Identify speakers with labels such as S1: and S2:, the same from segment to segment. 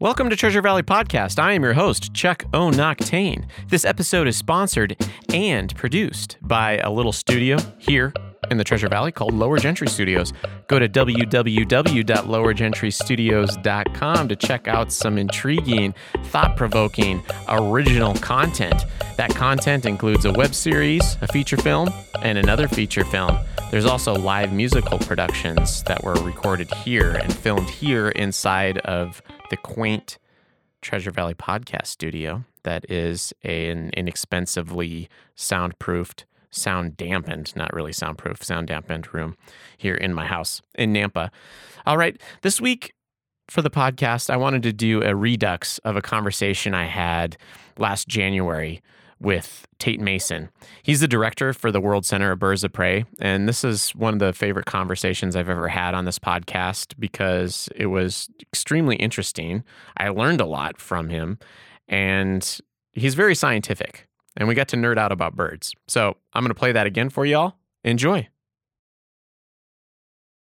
S1: Welcome to Treasure Valley Podcast. I am your host, Chuck O'Noctane. This episode is sponsored and produced by a little studio here in the Treasure Valley called Lower Gentry Studios. Go to www.lowergentrystudios.com to check out some intriguing, thought provoking, original content. That content includes a web series, a feature film, and another feature film. There's also live musical productions that were recorded here and filmed here inside of the quaint Treasure Valley podcast studio that is an inexpensively soundproofed, sound dampened, not really soundproof, sound dampened room here in my house in Nampa. All right, this week for the podcast, I wanted to do a redux of a conversation I had last January with Tate Mason. He's the director for the World Center of Birds of Prey. And this is one of the favorite conversations I've ever had on this podcast because it was extremely interesting. I learned a lot from him, and he's very scientific. And we got to nerd out about birds. So I'm going to play that again for y'all. Enjoy.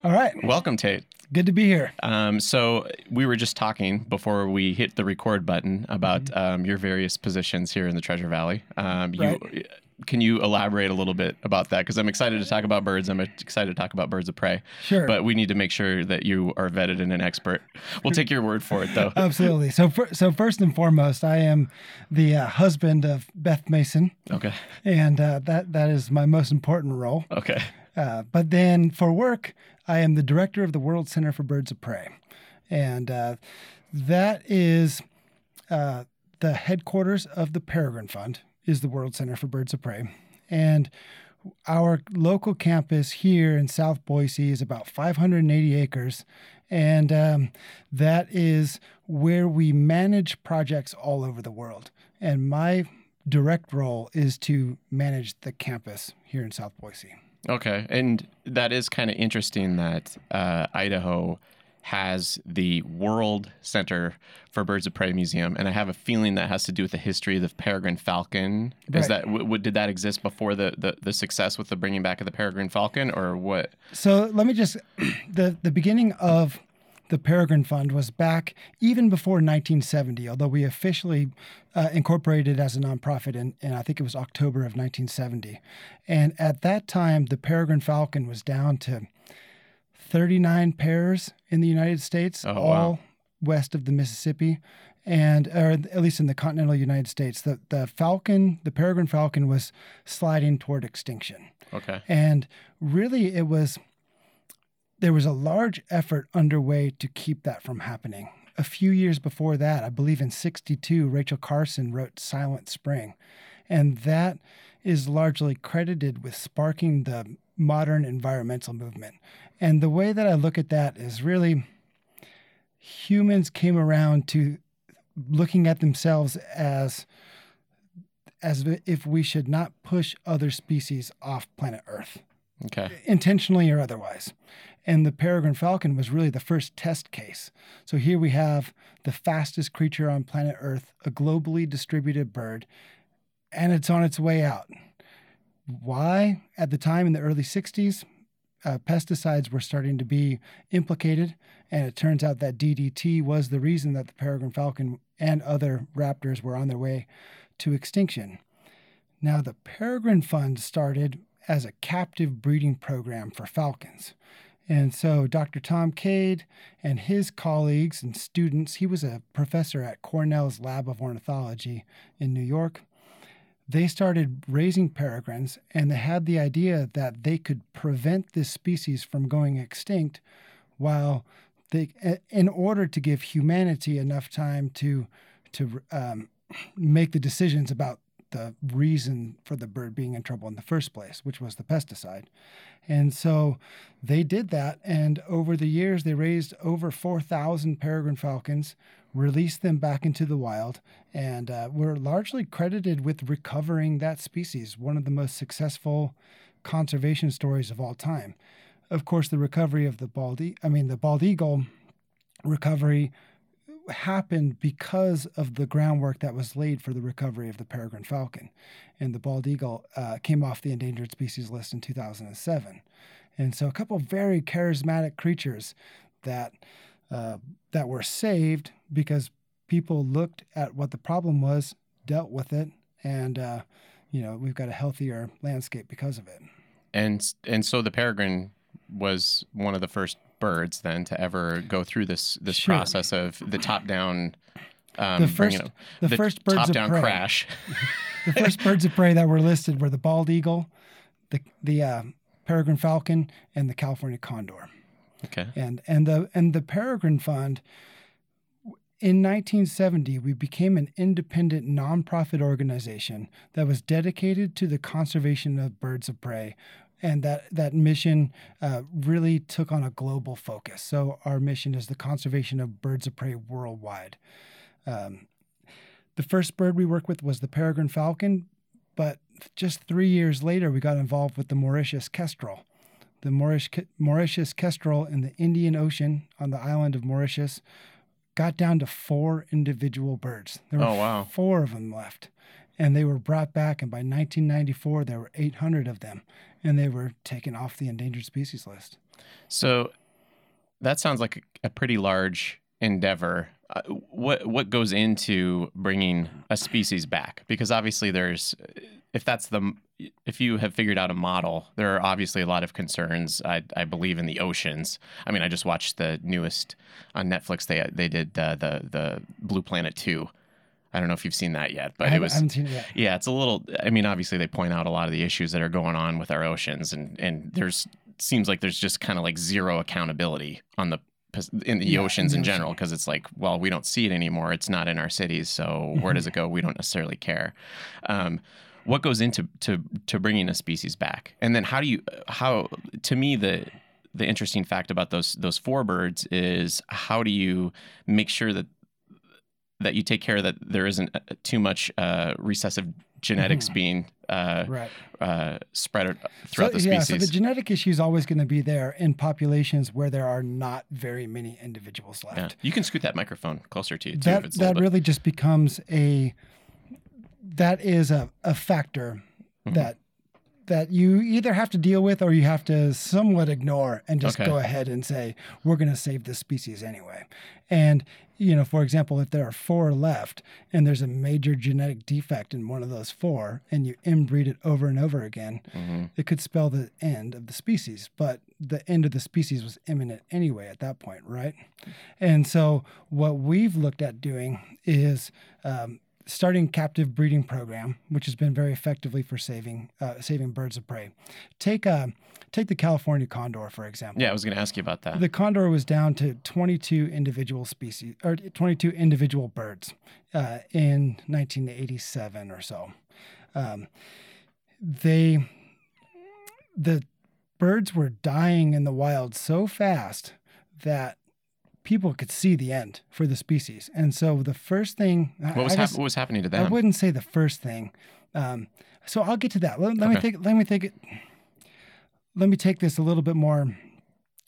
S2: All right.
S1: Welcome, Tate.
S2: Good to be here.
S1: Um, so we were just talking before we hit the record button about
S2: Mm-hmm.
S1: um, your various positions here in the Treasure Valley. Um, you,
S2: Right.
S1: Can you elaborate a little bit about that? Because I'm excited to talk about birds. I'm excited to talk about birds of prey.
S2: Sure.
S1: But we need to make sure that you are vetted and an expert. We'll take your word for it, though.
S2: Absolutely. So, fir- so first and foremost, I am the uh, husband of Beth Mason,
S1: Okay.
S2: and uh, that that is my most important role.
S1: Okay.
S2: Uh, but then for work, I am the director of the World Center for Birds of Prey, and uh, that is uh, the headquarters of the Peregrine Fund. Is the World Center for Birds of Prey, and our local campus here in South Boise is about 580 acres, and um, that is where we manage projects all over the world. And my direct role is to manage the campus here in South Boise.
S1: Okay. And that is kind of interesting that uh, Idaho has the World Center for Birds of Prey Museum, and I have a feeling that has to do with the history of the peregrine falcon. Is that w- w- did that exist before the, the the success with the bringing back of the peregrine falcon, or what?
S2: So let me just the the beginning of the Peregrine Fund was back even before 1970, although we officially uh, incorporated as a nonprofit in, in I think it was October of 1970. And at that time, the Peregrine Falcon was down to 39 pairs in the United States,
S1: Oh, wow.
S2: all west of the Mississippi, and or at least in the continental United States. The the falcon, the Peregrine Falcon, was sliding toward extinction.
S1: Okay.
S2: And really, it was there was a large effort underway to keep that from happening. A few years before that, I believe in 62, Rachel Carson wrote Silent Spring. And that is largely credited with sparking the modern environmental movement. And the way that I look at that is really humans came around to looking at themselves as as if we should not push other species off planet Earth,
S1: Okay.
S2: intentionally or otherwise. And the peregrine falcon was really the first test case. So here we have the fastest creature on planet Earth, a globally distributed bird, and it's on its way out. Why? At the time in the early 60s, uh, pesticides were starting to be implicated, and it turns out that DDT was the reason that the peregrine falcon and other raptors were on their way to extinction. Now, the Peregrine Fund started as a captive breeding program for falcons. And so Dr. Tom Cade and his colleagues and students, he was a professor at Cornell's Lab of Ornithology in New York. They started raising peregrines and they had the idea that they could prevent this species from going extinct while they, in order to give humanity enough time to, to um, make the decisions about the reason for the bird being in trouble in the first place, which was the pesticide. And so they did that. And over the years, they raised over 4,000 peregrine falcons, released them back into the wild, and uh, were largely credited with recovering that species, one of the most successful conservation stories of all time. Of course, the recovery of the bald, e- I mean, the bald eagle recovery happened because of the groundwork that was laid for the recovery of the peregrine falcon. And the bald eagle uh, came off the endangered species list in 2007. And so, a couple very charismatic creatures that uh, that were saved because people looked at what the problem was, dealt with it, and uh, you know we've got a healthier landscape because of it.
S1: And and so the peregrine was one of the first birds then to ever go through this this
S2: Sure.
S1: process of the top down. Um,
S2: The
S1: bringing
S2: first-
S1: it-
S2: the first birds
S1: top down
S2: prey.
S1: crash.
S2: The first birds of prey that were listed were the bald eagle, the the uh, peregrine falcon, and the California condor.
S1: okay.
S2: and and the and the Peregrine Fund in 1970 we became an independent nonprofit organization that was dedicated to the conservation of birds of prey and that that mission uh, really took on a global focus so our mission is the conservation of birds of prey worldwide um, the first bird we worked with was the peregrine falcon but just three years later we got involved with the mauritius kestrel the Maurish- Mauritius kestrel in the Indian Ocean on the island of Mauritius got down to four individual birds. There were
S1: Oh, wow.
S2: four of them left. And they were brought back, and by 1994, there were 800 of them, and they were taken off the endangered species list.
S1: So that sounds like a, pretty large endeavor. Uh, what what goes into bringing a species back? Because obviously, there's if that's the if you have figured out a model, there are obviously a lot of concerns. I, I believe in the oceans. I mean, I just watched the newest on Netflix. They they did uh, the the Blue Planet two. I don't know if you've seen that yet, but it was
S2: it
S1: yeah, it's a little. I mean, obviously they point out a lot of the issues that are going on with our oceans, and and there's seems like there's just kind of like zero accountability on the in the
S2: Yeah,
S1: oceans
S2: in
S1: in general because it's like, well, we don't see it anymore. It's not in our cities, so where does it go? We don't necessarily care. Um, what goes into to to bringing a species back, and then how do you how to me the the interesting fact about those those four birds is how do you make sure that that you take care that there isn't uh, too much uh, recessive genetics
S2: Mhm.
S1: being uh,
S2: Right.
S1: uh, spread throughout
S2: so,
S1: the
S2: Yeah,
S1: species.
S2: so the genetic issue is always going to be there in populations where there are not very many individuals left.
S1: yeah. You can scoot that microphone closer to you too. if
S2: that that really just becomes a that is a, a factor
S1: Mhm.
S2: that that you either have to deal with or you have to somewhat ignore and just
S1: Okay.
S2: go ahead and say we're going to save this species anyway and you know for example if there are four left and there's a major genetic defect in one of those four and you inbreed it over and over again
S1: Mhm.
S2: it could spell the end of the species, but the end of the species was imminent anyway at that point, right? And so, what we've looked at doing is um, starting captive breeding program, which has been very effectively for saving uh, saving birds of prey. Take uh, take the California condor for example.
S1: Yeah, I was going to ask you about that.
S2: The condor was down to 22 individual species or 22 individual birds uh, in 1987 or so. Um, they the birds were dying in the wild so fast that people could see the end for the species. And so the first thing
S1: what was
S2: I
S1: hap- what was happening to them?
S2: I wouldn't say the first thing. Um, so I'll get to that. Let, let me think. let me take it. Let me take this a little bit more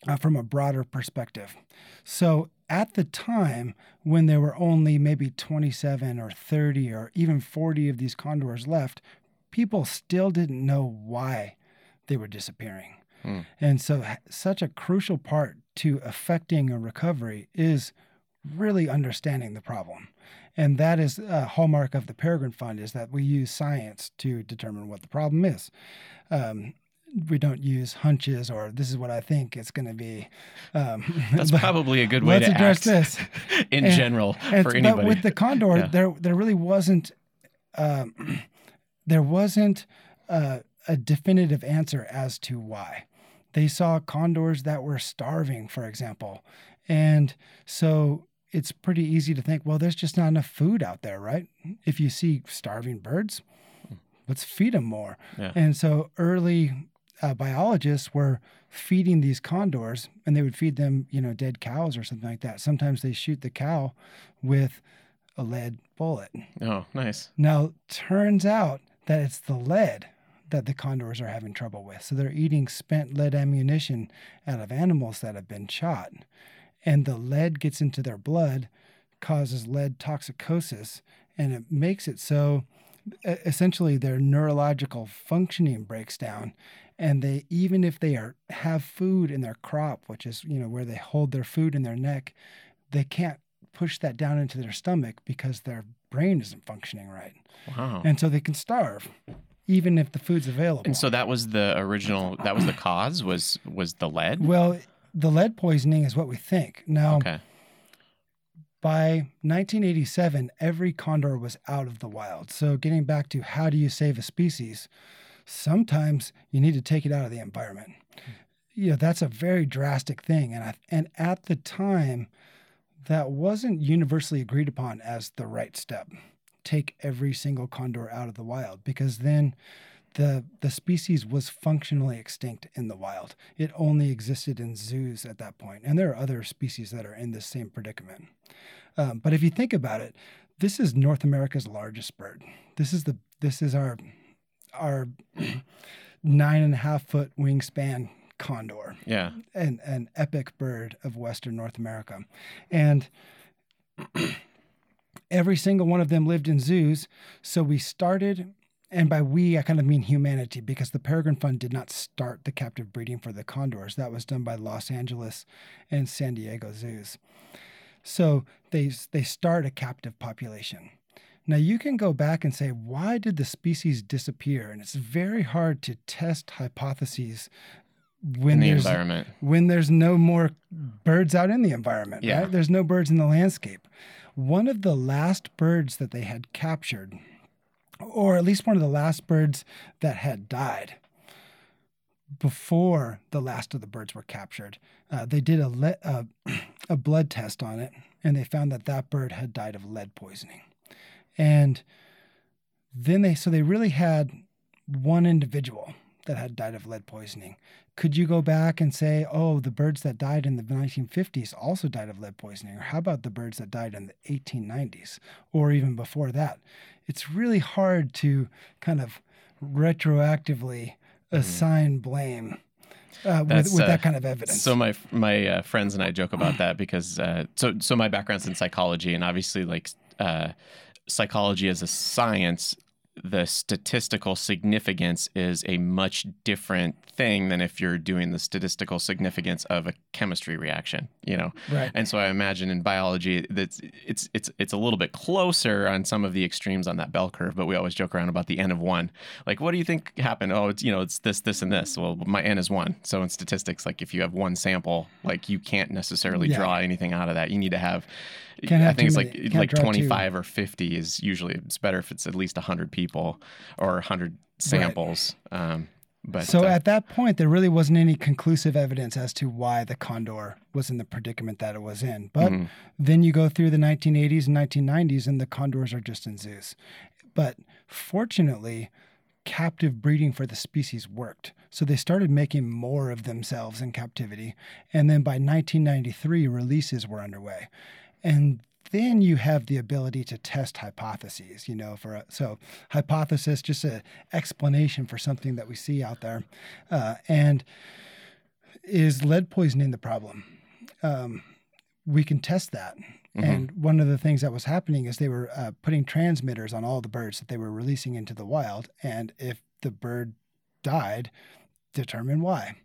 S2: uh, from a broader perspective. So at the time when there were only maybe 27 or 30 or even 40 of these condors left, people still didn't know why they were disappearing.
S1: Hmm.
S2: And so, such a crucial part to affecting a recovery is really understanding the problem. And that is a hallmark of the Peregrine Fund is that we use science to determine what the problem is. Um, we don't use hunches or this is what I think it's going to be. Um,
S1: That's probably a good way to
S2: address this.
S1: in
S2: And-
S1: general
S2: And-
S1: for
S2: but
S1: anybody.
S2: with the condor,
S1: Yeah.
S2: there there really wasn't um, there wasn't uh, a definitive answer as to why. They saw condors that were starving, for example, and so it's pretty easy to think, well, there's just not enough food out there, right? If you see starving birds, let's feed them more.
S1: Yeah.
S2: And so early uh, biologists were feeding these condors, and they would feed them, you know, dead cows or something like that. Sometimes they shoot the cow with a lead bullet.
S1: oh, nice.
S2: Now, turns out that it's the lead that the condors are having trouble with. So they're eating spent lead ammunition out of animals that have been shot. And the lead gets into their blood, causes lead toxicosis, and it makes it so essentially their neurological functioning breaks down. And they even if they are have food in their crop, which is you know where they hold their food in their neck, they can't push that down into their stomach because their brain isn't functioning right,
S1: Wow.
S2: and so they can starve even if the food's available.
S1: And so that was the original. That was the cause. Was was the lead?
S2: well, the lead poisoning is what we think now.
S1: Okay.
S2: By 1987, every condor was out of the wild. So, getting back to how do you save a species, sometimes you need to take it out of the environment. You know, that's a very drastic thing. And, I, and at the time, that wasn't universally agreed upon as the right step. Take every single condor out of the wild because then the the species was functionally extinct in the wild. It only existed in zoos at that point, and there are other species that are in this same predicament. Um, but if you think about it, this is North America's largest bird. This is the this is our our nine and a half foot wingspan condor
S1: Yeah.
S2: an, an epic bird of Western North America. And every single one of them lived in zoos. So we started, and by we, I kind of mean humanity, because the Peregrine Fund did not start the captive breeding for the condors. That was done by Los Angeles and San Diego zoos. So they, they start a captive population. Now you can go back and say, why did the species disappear? And it's very hard to test hypotheses when
S1: In the
S2: there's
S1: environment.
S2: when there's no more birds out in the environment,
S1: Yeah.
S2: right? There's no birds in the landscape. One of the last birds that they had captured, or at least one of the last birds that had died before the last of the birds were captured, uh, they did a, le- uh, a blood test on it and they found that that bird had died of lead poisoning. And then they, so they really had one individual that had died of lead poisoning. Could you go back and say, oh, the birds that died in the 1950s also died of lead poisoning? Or how about the birds that died in the 1890s or even before that? It's really hard to kind of retroactively assign blame uh, with, with
S1: uh,
S2: that kind of evidence.
S1: So my my uh, friends and I joke about that because uh, so so my background's in psychology and obviously like uh, psychology as a science, the statistical significance is a much different thing than if you're doing the statistical significance of a chemistry reaction. You know,
S2: right.
S1: and so I imagine in biology that's it's it's it's a little bit closer on some of the extremes on that bell curve, but we always joke around about the n of one. Like, what do you think happened? Oh, it's you know, it's this, this, and this. Well, my n is one. So in statistics, like if you have one sample, like you can't necessarily
S2: Yeah.
S1: draw anything out of that. You need to have.
S2: Can't
S1: I
S2: have
S1: think it's
S2: too
S1: like like
S2: draw two.
S1: twenty five or fifty is usually it's better if it's at least hundred people or hundred samples. Um, but
S2: so
S1: uh,
S2: at that point, there really wasn't any conclusive evidence as to why the condor was in the predicament that it was in. But
S1: mhm.
S2: then you go through the 1980s and 1990s, and the condors are just in zoos. But fortunately, captive breeding for the species worked. So they started making more of themselves in captivity. And then by 1993, releases were underway. And then you have the ability to test hypotheses, you know, for a, so hypothesis, just an explanation for something that we see out there. Uh, and is lead poisoning the problem? Um, we can test that.
S1: Mhm.
S2: And one of the things that was happening is they were uh, putting transmitters on all the birds that they were releasing into the wild. And if the bird died, determine why.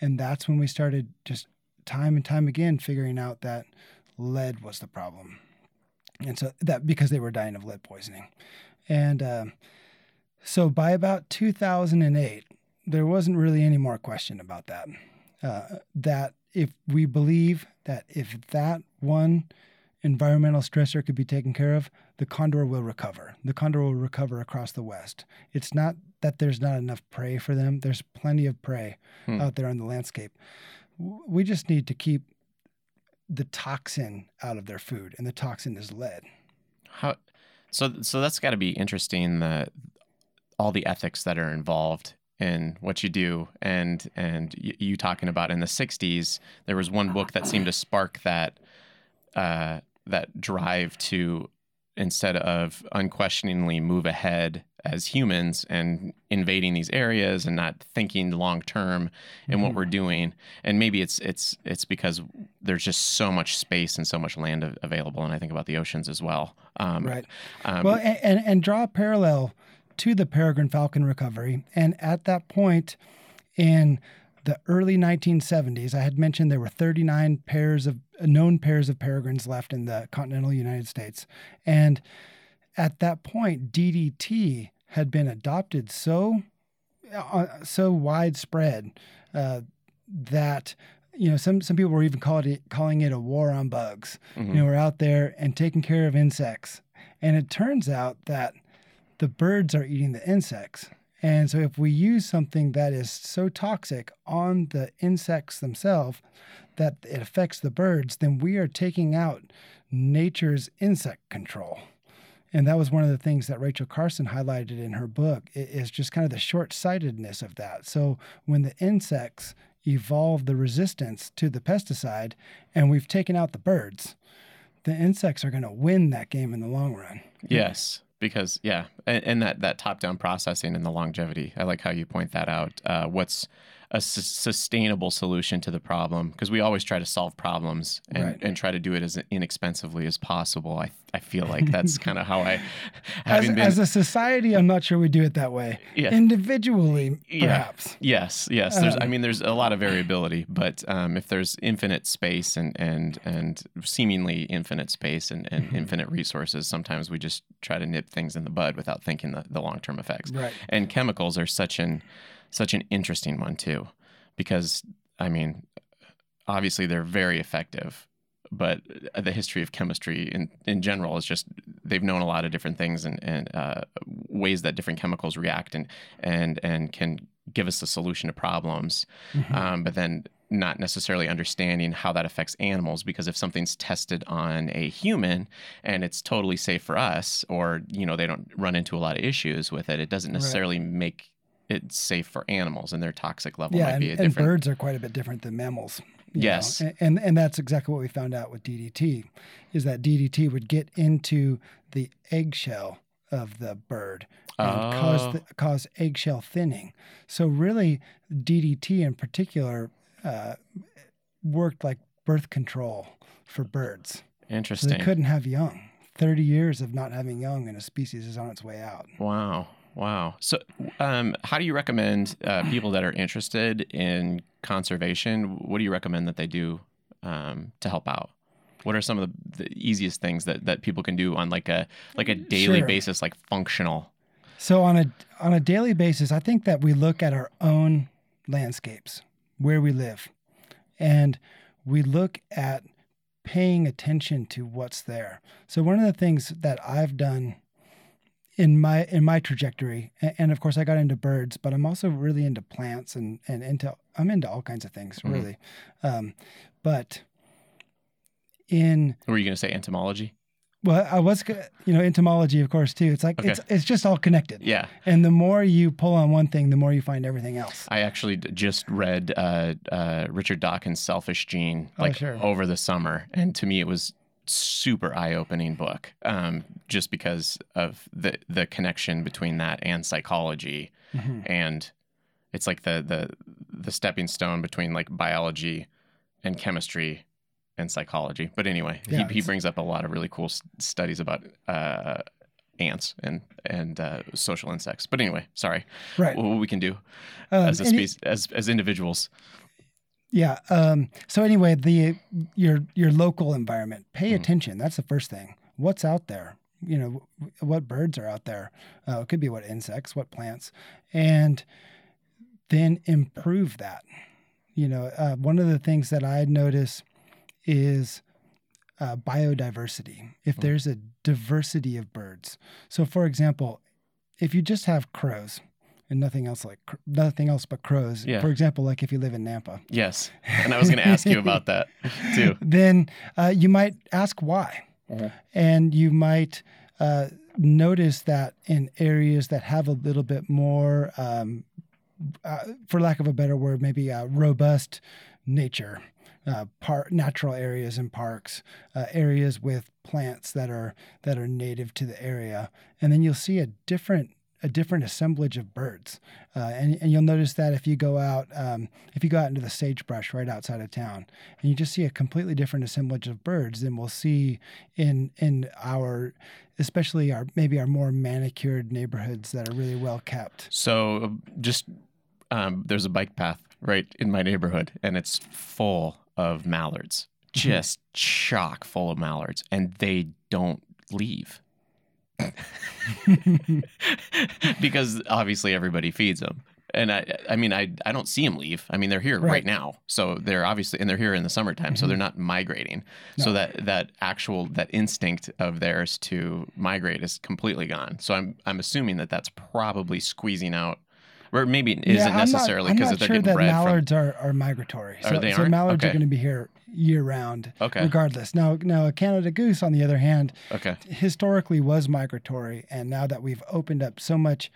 S2: And that's when we started just time and time again figuring out that lead was the problem. And so that because they were dying of lead poisoning. And um, so by about 2008, there wasn't really any more question about that. Uh, that if we believe that if that one environmental stressor could be taken care of, the condor will recover. The condor will recover across the West. It's not that there's not enough prey for them, there's plenty of prey
S1: Hmm.
S2: out there on the landscape. We just need to keep the toxin out of their food, and the toxin is lead.
S1: How so so that's got to be interesting the all the ethics that are involved in what you do and and y- you talking about in the 60s there was one book that seemed to spark that uh that drive to instead of unquestioningly move ahead as humans and invading these areas and not thinking long term in what
S2: Mhm.
S1: we're doing and maybe it's it's it's because there's just so much space and so much land available and i think about the oceans as well um,
S2: Right.
S1: um,
S2: Well, and, and, and draw a parallel to the peregrine falcon recovery. And at that point in the early 1970s, I had mentioned there were 39 pairs of known pairs of peregrines left in the continental United States. And at that point, DDT had been adopted so uh, so widespread uh, that you know some some people were even calling it calling it a war on bugs.
S1: Mhm.
S2: You know, we're out there and taking care of insects, and it turns out that the birds are eating the insects. And so, if we use something that is so toxic on the insects themselves that it affects the birds, then we are taking out nature's insect control. And that was one of the things that Rachel Carson highlighted in her book is just kind of the short-sightedness of that. So when the insects evolve the resistance to the pesticide and we've taken out the birds, the insects are going to win that game in the long run.
S1: Yes, because yeah, and, and that that top down processing and the longevity. I like how you point that out. Uh, what's a su- sustainable solution to the problem? Because we always try to solve problems and,
S2: Right.
S1: and try to do it as inexpensively as possible. I I feel like that's kind of how I,
S2: As,
S1: been.
S2: as a society, I'm not sure we do it that way.
S1: Yeah.
S2: Individually,
S1: Yeah.
S2: perhaps.
S1: Yes, yes. There's, I
S2: Um,
S1: mean, there's a lot of variability, but um, if there's infinite space and and and seemingly infinite space and, and
S2: Mhm.
S1: infinite resources, sometimes we just try to nip things in the bud without thinking the, the long term effects.
S2: Right.
S1: And chemicals are such an such an interesting one too, because I mean, obviously they're very effective, but the history of chemistry in in general is just they've known a lot of different things and and uh, ways that different chemicals react and and and can give us a solution to problems,
S2: Mhm.
S1: um, but then not necessarily understanding how that affects animals because if something's tested on a human and it's totally safe for us or you know they don't run into a lot of issues with it it doesn't
S2: Right.
S1: necessarily make it safe for animals and their toxic level
S2: yeah,
S1: might
S2: and,
S1: be a
S2: and
S1: different
S2: birds are quite a bit different than mammals. know.
S1: Yes.
S2: And and that's exactly what we found out with DDT, is that DDT would get into the eggshell of the bird and
S1: Oh.
S2: cause the, cause eggshell thinning. So really, DDT in particular uh, worked like birth control for birds. So they couldn't have young. Thirty years of not having young, and a species is on its way out.
S1: Wow. Wow. So, um, how do you recommend uh, people that are interested in conservation? What do you recommend that they do um, to help out? What are some of the, the easiest things that, that people can do on like a like a daily
S2: Sure.
S1: basis, like functional?
S2: So on a on a daily basis, I think that we look at our own landscapes, where we live, and we look at paying attention to what's there. So one of the things that I've done in my in my trajectory, and of course I got into birds, but I'm also really into plants and and into I'm into all kinds of things
S1: Mhm.
S2: really, um, but in
S1: Were you going to say entomology?
S2: well I was you know entomology of course too. It's like
S1: Okay.
S2: it's it's just all connected.
S1: Yeah,
S2: And the more you pull on one thing, the more you find everything else.
S1: I actually just read uh, uh, Richard Dawkins' Selfish Gene
S2: Oh,
S1: like
S2: sure.
S1: over the summer, and to me it was super eye-opening book, um, just because of the the connection between that and psychology.
S2: Mhm.
S1: and it's like the the the stepping stone between like biology and chemistry and psychology. But anyway,
S2: Yeah,
S1: he, he brings up a lot of really cool s- studies about uh, ants and and uh, social insects. But anyway, sorry,
S2: Right.
S1: what we can do
S2: Um,
S1: as a species, as as individuals.
S2: Yeah. Um, so anyway, the your your local environment. Pay
S1: Mhm.
S2: attention. That's the first thing. What's out there? You know, what birds are out there? Uh, it could be what insects, what plants, and then improve that. You know, uh, one of the things that I notice is uh, biodiversity. If
S1: Mm.
S2: there's a diversity of birds. So, for example, if you just have crows and nothing else like cr- nothing else but crows.
S1: Yeah.
S2: For example, like if you live in Nampa,
S1: Yes, and I was going to ask you about that too.
S2: then uh, you might ask why,
S1: Mhm.
S2: and you might uh, notice that in areas that have a little bit more, um, uh, for lack of a better word, maybe uh, robust nature. Uh, par- natural areas and parks, uh, areas with plants that are that are native to the area, and then you'll see a different a different assemblage of birds, uh, and and you'll notice that if you go out um, if you go out into the sagebrush right outside of town, and you just see a completely different assemblage of birds than we'll see in in our especially our maybe our more manicured neighborhoods that are really well kept.
S1: So, just um, there's a bike path right in my neighborhood, and it's full of mallards,
S2: Mm-hmm.
S1: just chock full of mallards, and they don't leave because obviously everybody feeds them. And I, I mean, I, I don't see them leave. I mean, they're here right,
S2: Right.
S1: now, so they're obviously, and they're here in the summertime, so
S2: Mhm.
S1: they're not migrating. So that that actual that instinct of theirs to migrate is completely gone. So I'm I'm assuming that that's probably squeezing out, or maybe it isn't necessarily because they're
S2: sure
S1: getting
S2: that
S1: bred
S2: mallards are, are migratory.
S1: Or
S2: So,
S1: they
S2: so mallards are going to be here year round.
S1: Okay.
S2: regardless. Now, now a Canada goose, on the other hand,
S1: Okay.
S2: historically was migratory, and now that we've opened up so much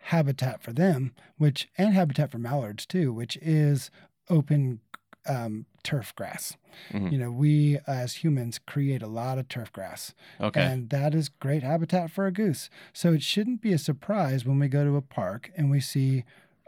S2: habitat for them, which and habitat for mallards too, which is open um, turf grass.
S1: Mhm.
S2: You know, we as humans create a lot of turf grass,
S1: Okay.
S2: and that is great habitat for a goose. So it shouldn't be a surprise when we go to a park and we see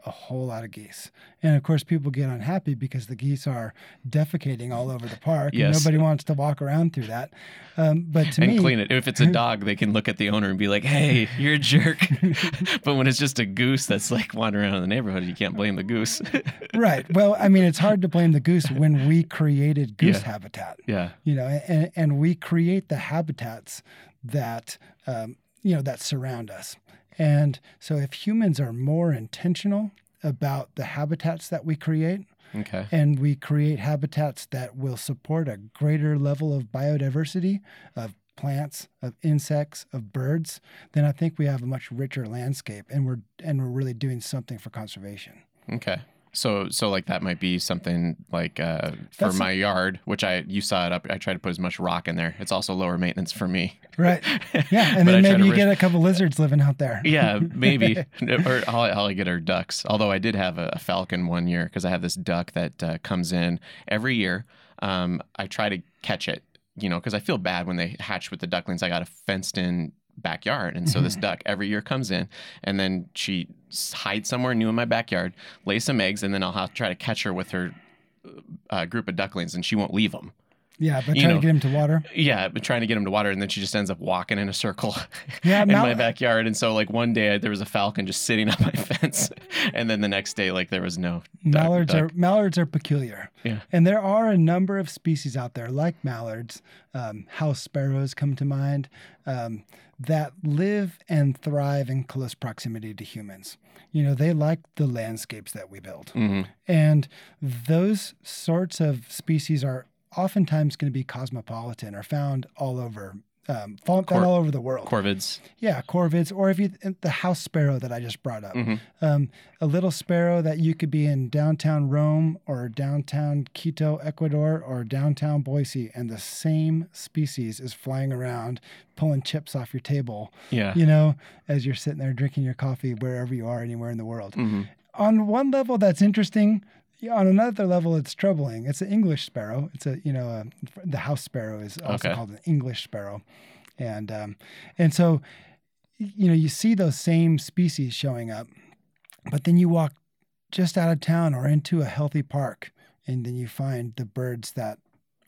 S2: a whole lot of geese. And of course, people get unhappy because the geese are defecating all over the park,
S1: Yes.
S2: and nobody wants to walk around through that. Um, but to
S1: and
S2: me,
S1: clean it. If it's a dog, they can look at the owner and be like, "Hey, you're a jerk." but when it's just a goose that's like wandering around in the neighborhood, you can't blame the goose.
S2: right? Well, I mean, it's hard to blame the goose when we created goose
S1: Yeah.
S2: habitat.
S1: yeah.
S2: you know and, and we create the habitats that um, you know that surround us and so if humans are more intentional about the habitats that we create
S1: Okay.
S2: and we create habitats that will support a greater level of biodiversity of plants of insects of birds then i think we have a much richer landscape and we're and we're really doing something for conservation
S1: Okay. So so like that might be something like uh, for
S2: That's-
S1: my yard, which I you saw it up. I try to put as much rock in there. It's also lower maintenance for me.
S2: right yeah and
S1: I
S2: then maybe you get a couple lizards living out there
S1: Yeah, maybe. or I'll, I'll get our ducks. Although I did have a, a falcon one year because I have this duck that uh, comes in every year. Um, I try to catch it, you know, because I feel bad when they hatch with the ducklings. I got a fenced in backyard. And so this duck every year comes in and then she hides somewhere new in my backyard, lays some eggs, and then I'll have to try to catch her with her uh, group of ducklings and she won't leave them.
S2: Yeah but
S1: You
S2: try
S1: know,
S2: to get him to water
S1: Yeah, but trying to get him to water, and then she just ends up walking in a circle
S2: Yeah,
S1: in
S2: mal-
S1: my backyard. And so, like one day, there was a falcon just sitting on my fence, and then the next day, like there was no duck-
S2: mallards
S1: duck.
S2: are mallards are peculiar
S1: Yeah.
S2: and there are a number of species out there like mallards um, house sparrows come to mind um, that live and thrive in close proximity to humans you know they like the landscapes that we build
S1: Mhm.
S2: and those sorts of species are oftentimes going to be cosmopolitan or found all over um, found
S1: Cor-
S2: all over the world
S1: corvids.
S2: yeah corvids or if you the house sparrow that i just brought up
S1: Mhm.
S2: um, a little sparrow that you could be in downtown Rome or downtown Quito, Ecuador, or downtown Boise, and the same species is flying around pulling chips off your table,
S1: Yeah.
S2: you know, as you're sitting there drinking your coffee wherever you are, anywhere in the world.
S1: hmm
S2: On one level, that's interesting. On another level, it's troubling. It's an English sparrow. It's a you know a, the house sparrow is also
S1: Okay.
S2: called an English sparrow, and um, and so you know you see those same species showing up, but then you walk just out of town or into a healthy park, and then you find the birds that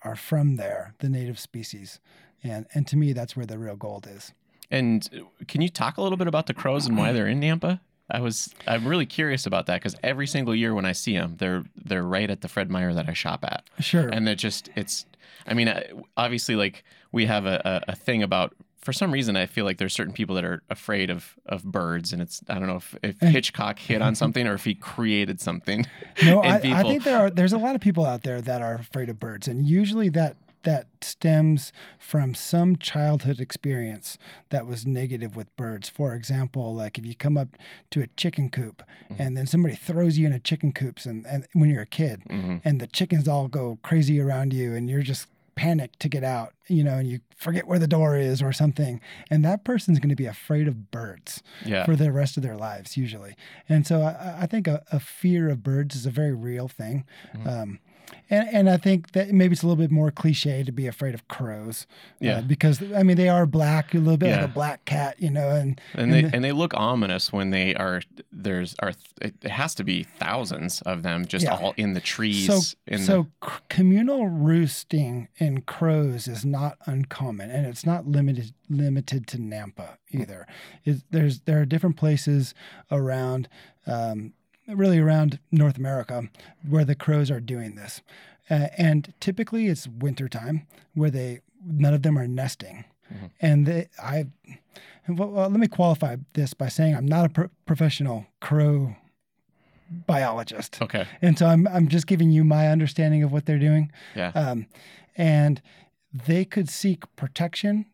S2: are from there, the native species, and and to me that's where the real gold is.
S1: And can you talk a little bit about the crows and why they're in Nampa? I was I'm really curious about that because every single year when I see them, they're they're right at the Fred Meyer that I shop at.
S2: Sure.
S1: and they're just it's i mean obviously like we have a, a, a thing about for some reason i feel like there's certain people that are afraid of of birds and it's i don't know if, if hitchcock hit on something or if he created something
S2: No, I, I think there are there's a lot of people out there that are afraid of birds, and usually that that stems from some childhood experience that was negative with birds. For example, like if you come up to a chicken coop
S1: Mm-hmm.
S2: and then somebody throws you in a chicken coop, and, and when you're a kid,
S1: hmm
S2: and the chickens all go crazy around you, and you're just panicked to get out, you know, and you forget where the door is or something, and that person's going to be afraid of birds
S1: yeah
S2: for the rest of their lives usually. And so I, I think a, a fear of birds is a very real thing.
S1: Mhm.
S2: Um, and, and I think that maybe it's a little bit more cliche to be afraid of crows. uh,
S1: Yeah.
S2: because, I mean, they are black, a little bit
S1: Yeah.
S2: like a black cat, you know, and,
S1: and they
S2: the-
S1: and they look ominous when they are there's are it has to be thousands of them just
S2: Yeah.
S1: all in the trees
S2: so,
S1: in
S2: so c- communal roosting in crows is not uncommon, and it's not limited limited to Nampa either. It, there's there are different places around um, really around North America where the crows are doing this. Uh, and typically it's wintertime where they none of them are nesting.
S1: Mhm.
S2: And they, I well, well, let me qualify this by saying I'm not a pro- professional crow biologist.
S1: Okay.
S2: And so I'm I'm just giving you my understanding of what they're doing.
S1: Yeah.
S2: Um, and they could seek protection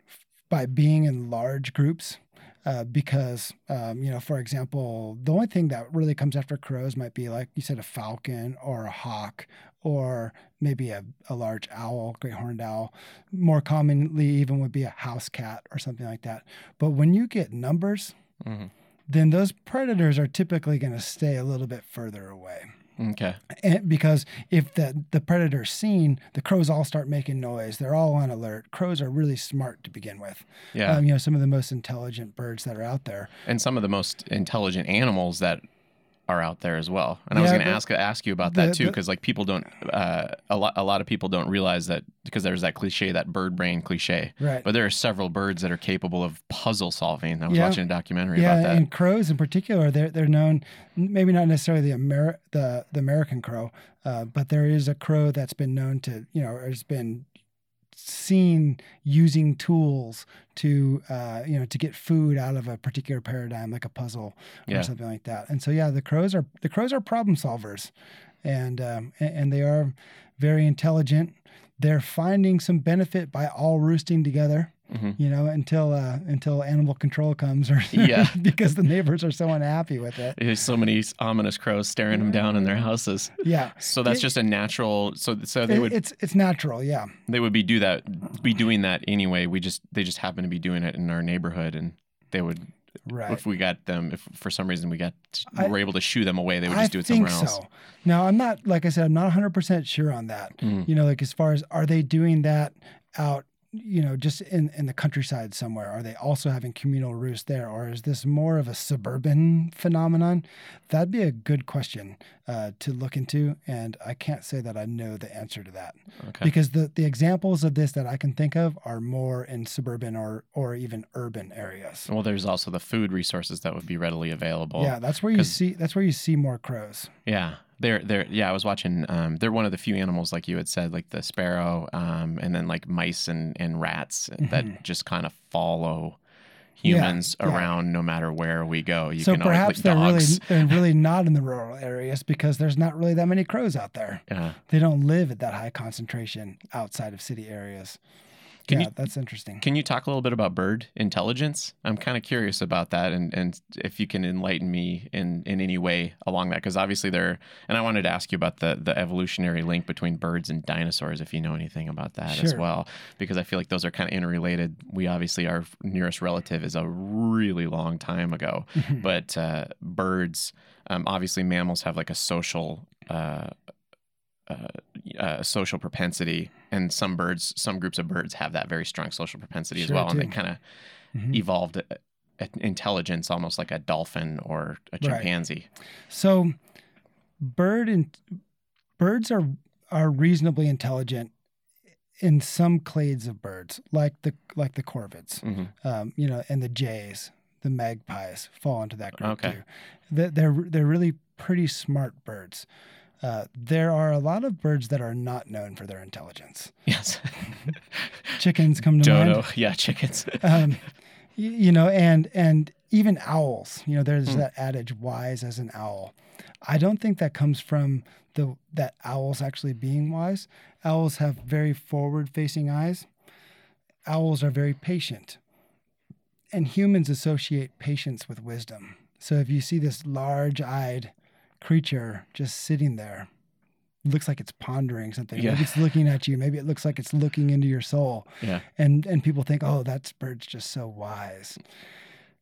S2: by being in large groups. Uh, because, um, you know, for example, the only thing that really comes after crows might be like you said, a falcon or a hawk or maybe a, a large owl, great horned owl. More commonly, even would be a house cat or something like that. But when you get numbers,
S1: Mhm.
S2: then those predators are typically going to stay a little bit further away.
S1: Okay.
S2: And because if the the predator's seen, the crows all start making noise. They're all on alert. Crows are really smart to begin with.
S1: Yeah.
S2: Um, you know, some of the most intelligent birds that are out there.
S1: and some of the most intelligent animals that are out there as well. And I was going to ask ask you about
S2: the-
S1: that too, because like people don't, uh, a lot a lot of people don't realize that because there's that cliche, that bird brain cliche.
S2: Right.
S1: But there are several birds that are capable of puzzle solving. I was
S2: Yeah.
S1: watching a documentary
S2: yeah,
S1: about that.
S2: and crows in particular, they're they're known maybe not necessarily the Amer- the the American crow, uh, but there is a crow that's been known to you know has been seen using tools to uh, you know to get food out of a particular paradigm like a puzzle
S1: Yeah.
S2: or something like that. And so yeah the crows are the crows are problem solvers. And um, and they are very intelligent. They're finding some benefit by all roosting together
S1: Mhm.
S2: you know until uh, until animal control comes or
S1: Yeah.
S2: because the neighbors are so unhappy with it
S1: There's so many ominous crows staring them down in their houses.
S2: yeah
S1: So that's
S2: It-
S1: just a natural. So so they
S2: It-
S1: would
S2: it's it's natural yeah
S1: they would be do that be doing that anyway. We just they just happen to be doing it in our neighborhood, and they would
S2: right
S1: if we got them if for some reason we got
S2: I-
S1: were able to shoo them away, they would
S2: I
S1: just do it somewhere else.
S2: so. Now, I'm not like I said, I'm not 100 percent sure on that.
S1: Mhm.
S2: You know, like as far as are they doing that out, you know, just in in the countryside somewhere? Are they also having communal roosts there, or is this more of a suburban phenomenon? That'd be a good question uh, to look into, and I can't say that I know the answer to that
S1: Okay.
S2: because the the examples of this that I can think of are more in suburban or or even urban areas.
S1: Well, there's also the food resources that would be readily available.
S2: yeah, that's where you see that's where you see more crows.
S1: Yeah. They're they're yeah, I was watching um they're one of the few animals like you had said, like the sparrow, um, and then like mice and, and rats that just kind of follow humans
S2: yeah.
S1: around no matter where we go. You
S2: so
S1: can always-
S2: perhaps they're
S1: dogs.
S2: really they're really not in the rural areas because there's not really that many crows out there.
S1: Yeah.
S2: They don't live at that high concentration outside of city areas.
S1: Can
S2: yeah,
S1: you-
S2: that's interesting.
S1: Can you talk a little bit about bird intelligence? I'm kind of curious about that, and, and if you can enlighten me in, in any way along that, because obviously there. And I wanted to ask you about the the evolutionary link between birds and dinosaurs, if you know anything about that as well, because I feel like those are kind of interrelated. We obviously our nearest relative is a really long time ago,
S2: Mm-hmm.
S1: but uh, birds, um, obviously mammals have like a social. Uh, uh, uh, social propensity, and some birds, some groups of birds have that very strong social propensity as
S2: Sure
S1: well, and they kind of
S2: Mhm.
S1: evolved a, a intelligence almost like a dolphin or a
S2: Right.
S1: chimpanzee.
S2: So bird and birds are are reasonably intelligent in some clades of birds, like the like the corvids,
S1: Mhm.
S2: um, you know, and the jays, the magpies fall into that group
S1: Okay.
S2: too. They're they're really pretty smart birds. Uh, there are a lot of birds that are not known for their intelligence.
S1: Yes,
S2: Chickens come to
S1: dodo,
S2: mind.
S1: yeah, chickens.
S2: Um, y- you know, and and even owls. You know, there's
S1: Hmm.
S2: that adage, "Wise as an owl." I don't think that comes from the that owls actually being wise. Owls have very forward-facing eyes. Owls are very patient, and humans associate patience with wisdom. So if you see this large-eyed creature just sitting there, looks like it's pondering something.
S1: Yeah.
S2: Maybe it's looking at you. Maybe it looks like it's looking into your soul
S1: yeah,
S2: and and people think, oh, that bird's just so wise.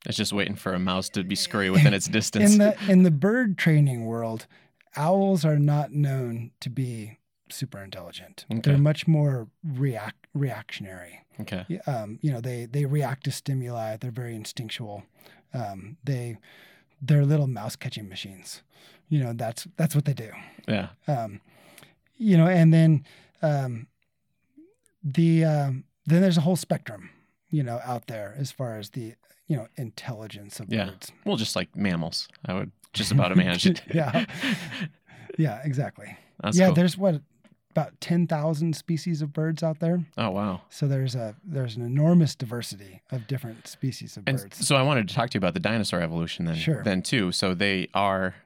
S1: it's just waiting for a mouse to be scurry within its distance.
S2: In the in the bird training world, owls are not known to be super intelligent.
S1: Okay.
S2: They're much more react reactionary.
S1: okay,
S2: Um, you know, they they react to stimuli. They're very instinctual. Um, they they're little mouse catching machines. You know, that's that's what they do.
S1: yeah,
S2: Um, you know, and then um, the um, then there's a whole spectrum. you know, out there as far as the you know intelligence of
S1: Yeah.
S2: birds.
S1: Well, just like mammals, I would just about imagine.
S2: Yeah. Yeah, exactly.
S1: That's
S2: yeah,
S1: cool.
S2: there's what about ten thousand species of birds out there.
S1: Oh wow.
S2: So there's a there's an enormous diversity of different species of
S1: And
S2: birds.
S1: so I wanted to talk to you about the dinosaur evolution then,
S2: Sure.
S1: then too. So they are,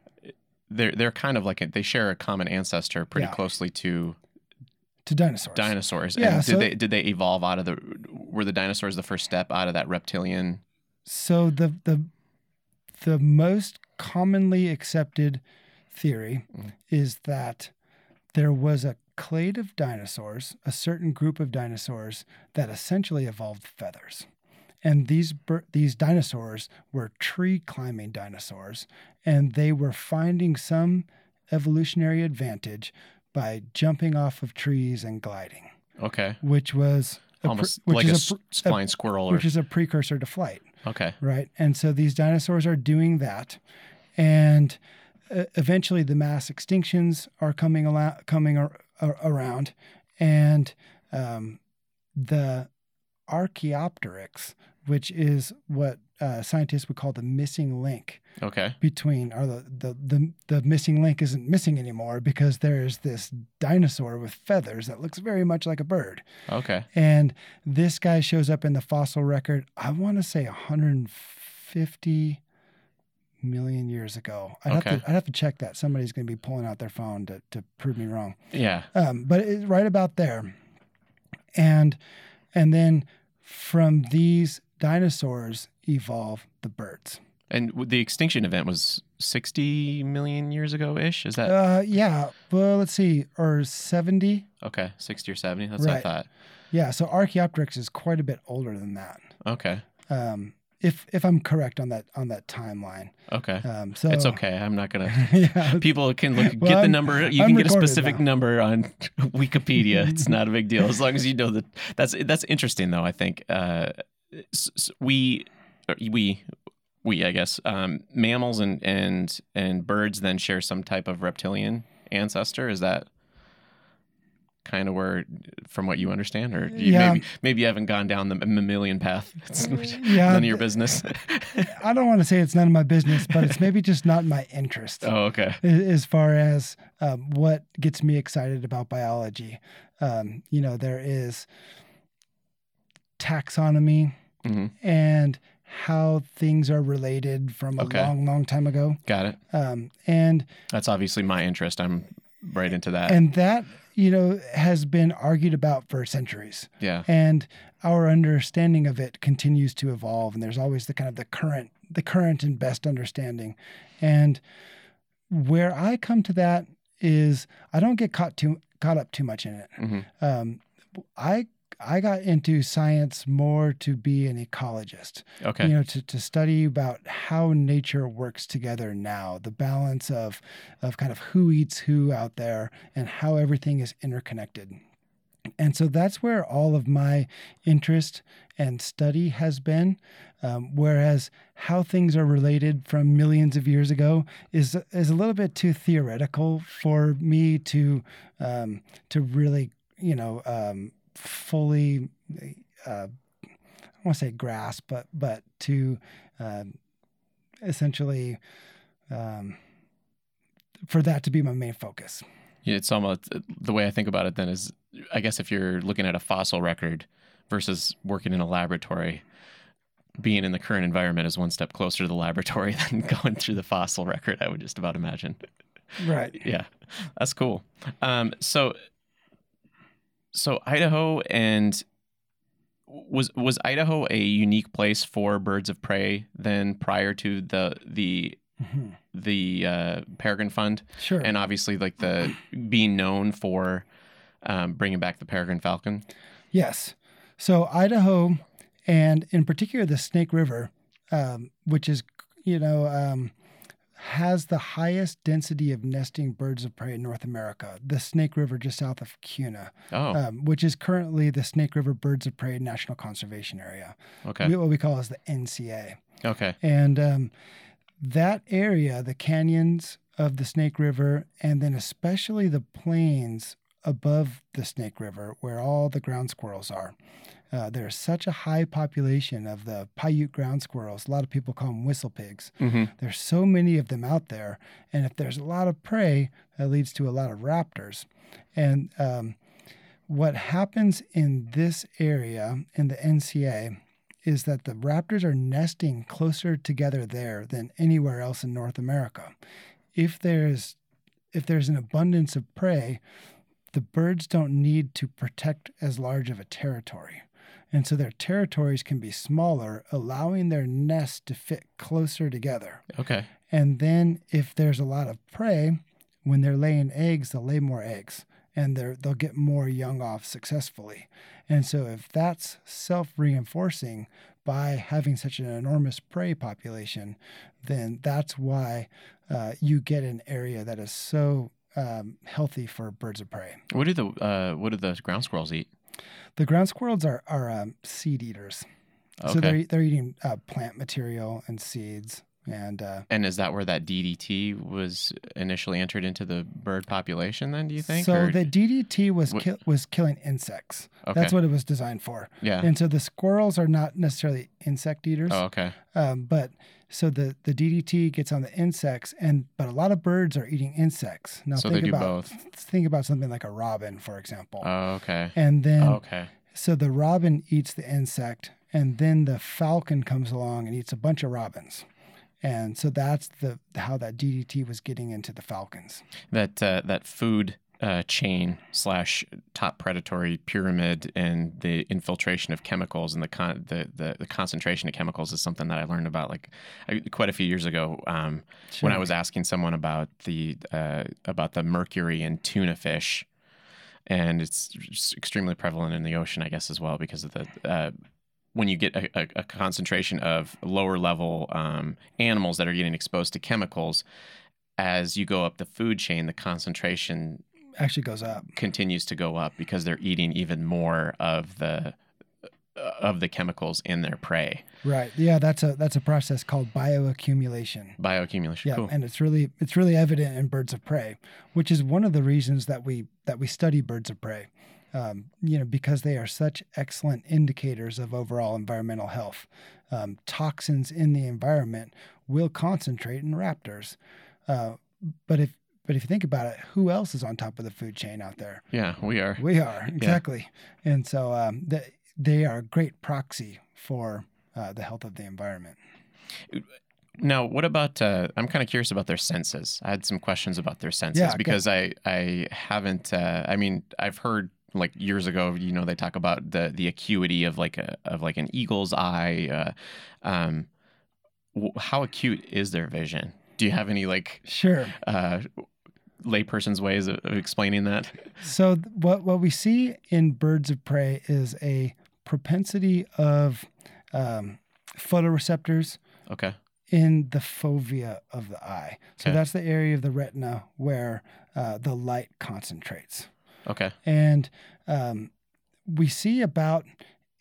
S1: they're they're kind of like a, they share a common ancestor pretty
S2: Yeah.
S1: closely to
S2: to dinosaurs.
S1: dinosaurs.
S2: Yeah,
S1: And
S2: so-
S1: did they did they evolve out of the? Were the dinosaurs the first step out of that reptilian?
S2: So the the the most commonly accepted theory
S1: Mhm.
S2: is that there was a clade of dinosaurs, a certain group of dinosaurs that essentially evolved feathers. And these these dinosaurs were tree climbing dinosaurs, and they were finding some evolutionary advantage by jumping off of trees and gliding,
S1: Okay,
S2: which was a pre-
S1: almost
S2: which
S1: like a,
S2: is a, pr-
S1: flying squirrel or
S2: which is a precursor to flight
S1: okay.
S2: right? And so these dinosaurs are doing that, and uh, eventually the mass extinctions are coming alou- coming ar- around, and um, the Archaeopteryx, which is what uh, scientists would call the missing link
S1: Okay.
S2: between, or the, the the the missing link isn't missing anymore because there's this dinosaur with feathers that looks very much like a bird.
S1: Okay.
S2: And this guy shows up in the fossil record, I want to say 150 million years ago. I'd, have, to, I'd have to check that. Somebody's going to be pulling out their phone to, to prove me wrong.
S1: Yeah.
S2: Um, but it's right about there. And and then from these dinosaurs evolve the birds.
S1: And the extinction event was 60 million years ago ish. Is that
S2: Uh, yeah, well, let's see, or 70.
S1: okay? 60 or 70? That's what I thought.
S2: Yeah, so Archaeopteryx is quite a bit older than that.
S1: Okay.
S2: Um, if if I'm correct on that on that timeline.
S1: Okay.
S2: Um, so
S1: it's okay. I'm not gonna.
S2: yeah,
S1: People can look
S2: Well,
S1: get the
S2: I'm-
S1: number. You
S2: I'm
S1: can get a specific
S2: now.
S1: number on Wikipedia. it's not a big deal as long as you know that. That's that's interesting though. I think uh, we we we I guess um, mammals and and and birds then share some type of reptilian ancestor. Is that kind of where, from what you understand, or you,
S2: Yeah.
S1: maybe maybe you haven't gone down the mammalian path. It's
S2: Yeah,
S1: none of your business.
S2: I don't want to say it's none of my business, but it's maybe just not my interest
S1: oh, okay.
S2: as far as um, what gets me excited about biology. Um, you know, there is taxonomy
S1: hmm
S2: and how things are related from a
S1: Okay.
S2: long, long time ago.
S1: Got it.
S2: Um, and
S1: That's obviously my interest. I'm right into that.
S2: and that you know has been argued about for centuries.
S1: yeah.
S2: and our understanding of it continues to evolve and there's always the kind of the current the current and best understanding and where i come to that is i don't get caught too caught up too much in it
S1: hmm
S2: um, i i got into science more to be an ecologist
S1: Okay.
S2: you know to, to study about how nature works together now the balance of of kind of who eats who out there and how everything is interconnected and so that's where all of my interest and study has been um, whereas how things are related from millions of years ago is is a little bit too theoretical for me to um, to really you know um, fully uh, I want to say grasp, but but to um, essentially um, for that to be my main focus.
S1: Yeah, It's almost the way I think about it. Then is I guess if you're looking at a fossil record versus working in a laboratory, being in the current environment is one step closer to the laboratory than going through the fossil record. I would just about imagine.
S2: Right.
S1: Yeah, that's cool. Um, so, so Idaho and was was Idaho a unique place for birds of prey then prior to the the
S2: Mhm.
S1: the uh, Peregrine Fund?
S2: Sure.
S1: and obviously like the being known for um, bringing back the peregrine falcon.
S2: Yes. So Idaho, and in particular the Snake River, um, which is, you know, um, has the highest density of nesting birds of prey in North America. The Snake River, just south of Kuna,
S1: Oh,
S2: um, which is currently the Snake River Birds of Prey National Conservation Area,
S1: okay,
S2: We- what we call as the NCA.
S1: okay,
S2: And um, that area, the canyons of the Snake River, and then especially the plains above the Snake River, where all the ground squirrels are. Uh, there's such a high population of the Paiute ground squirrels. A lot of people call them whistle pigs.
S1: hmm
S2: There's so many of them out there, and if there's a lot of prey, that leads to a lot of raptors. And um, what happens in this area in the NCA is that the raptors are nesting closer together there than anywhere else in North America. If there's if there's an abundance of prey, the birds don't need to protect as large of a territory. And so their territories can be smaller, allowing their nests to fit closer together.
S1: Okay.
S2: And then if there's a lot of prey, when they're laying eggs, they'll lay more eggs and they're, they'll get more young off successfully. And so if that's self-reinforcing by having such an enormous prey population, then that's why uh, you get an area that is so um, healthy for birds of prey.
S1: What do the uh, what do the ground squirrels eat?
S2: The ground squirrels are, are um, seed eaters.
S1: Okay.
S2: So they're, they're eating uh, plant material and seeds. And uh,
S1: and is that where that DDT was initially entered into the bird population? Then do you think?
S2: so
S1: or-
S2: the DDT was
S1: What-
S2: ki- was killing insects.
S1: okay.
S2: That's what it was designed for.
S1: yeah.
S2: And so the squirrels are not necessarily insect eaters,
S1: oh, okay.
S2: um, but so the, the DDT gets on the insects, and but a lot of birds are eating insects. Now
S1: So
S2: think
S1: they do
S2: about
S1: both.
S2: think about something like a robin, for example,
S1: Oh, okay.
S2: and then
S1: okay.
S2: so the robin eats the insect, and then the falcon comes along and eats a bunch of robins. And so that's the how that DDT was getting into the falcons.
S1: That uh, that food uh, chain slash top predatory pyramid and the infiltration of chemicals and the con- the, the the concentration of chemicals is something that I learned about like I, quite a few years ago um, when I was asking someone about the uh, about the mercury in tuna fish, and it's extremely prevalent in the ocean, I guess, as well because of the. When you get a, a, a concentration of lower level um, animals that are getting exposed to chemicals, as you go up the food chain, the concentration
S2: actually goes up.
S1: continues to go up because they're eating even more of the uh, of the chemicals in their prey.
S2: Right. Yeah, that's a that's a process called bioaccumulation.
S1: Bioaccumulation.
S2: Yeah,
S1: cool.
S2: and it's really it's really evident in birds of prey, which is one of the reasons that we that we study birds of prey. Um, you know, because they are such excellent indicators of overall environmental health. Um, toxins in the environment will concentrate in raptors, uh, but if but if you think about it, who else is on top of the food chain out there?
S1: yeah, we are.
S2: We are exactly, and so um, they, they are a great proxy for uh, the health of the environment.
S1: Now, what about? Uh, I'm kind of curious about their senses. I had some questions about their senses
S2: Yeah,
S1: because I I haven't. Uh, I mean, I've heard like years ago. You know, they talk about the the acuity of like a of like an eagle's eye. Uh, um, w- how acute is their vision? Do you have any like
S2: Sure.
S1: uh, layperson's ways of, of explaining that?
S2: So what what we see in birds of prey is a propensity of um, photoreceptors
S1: Okay.
S2: in the fovea of the eye. So
S1: Okay.
S2: that's the area of the retina where uh, the light concentrates,
S1: Okay.
S2: and um, we see about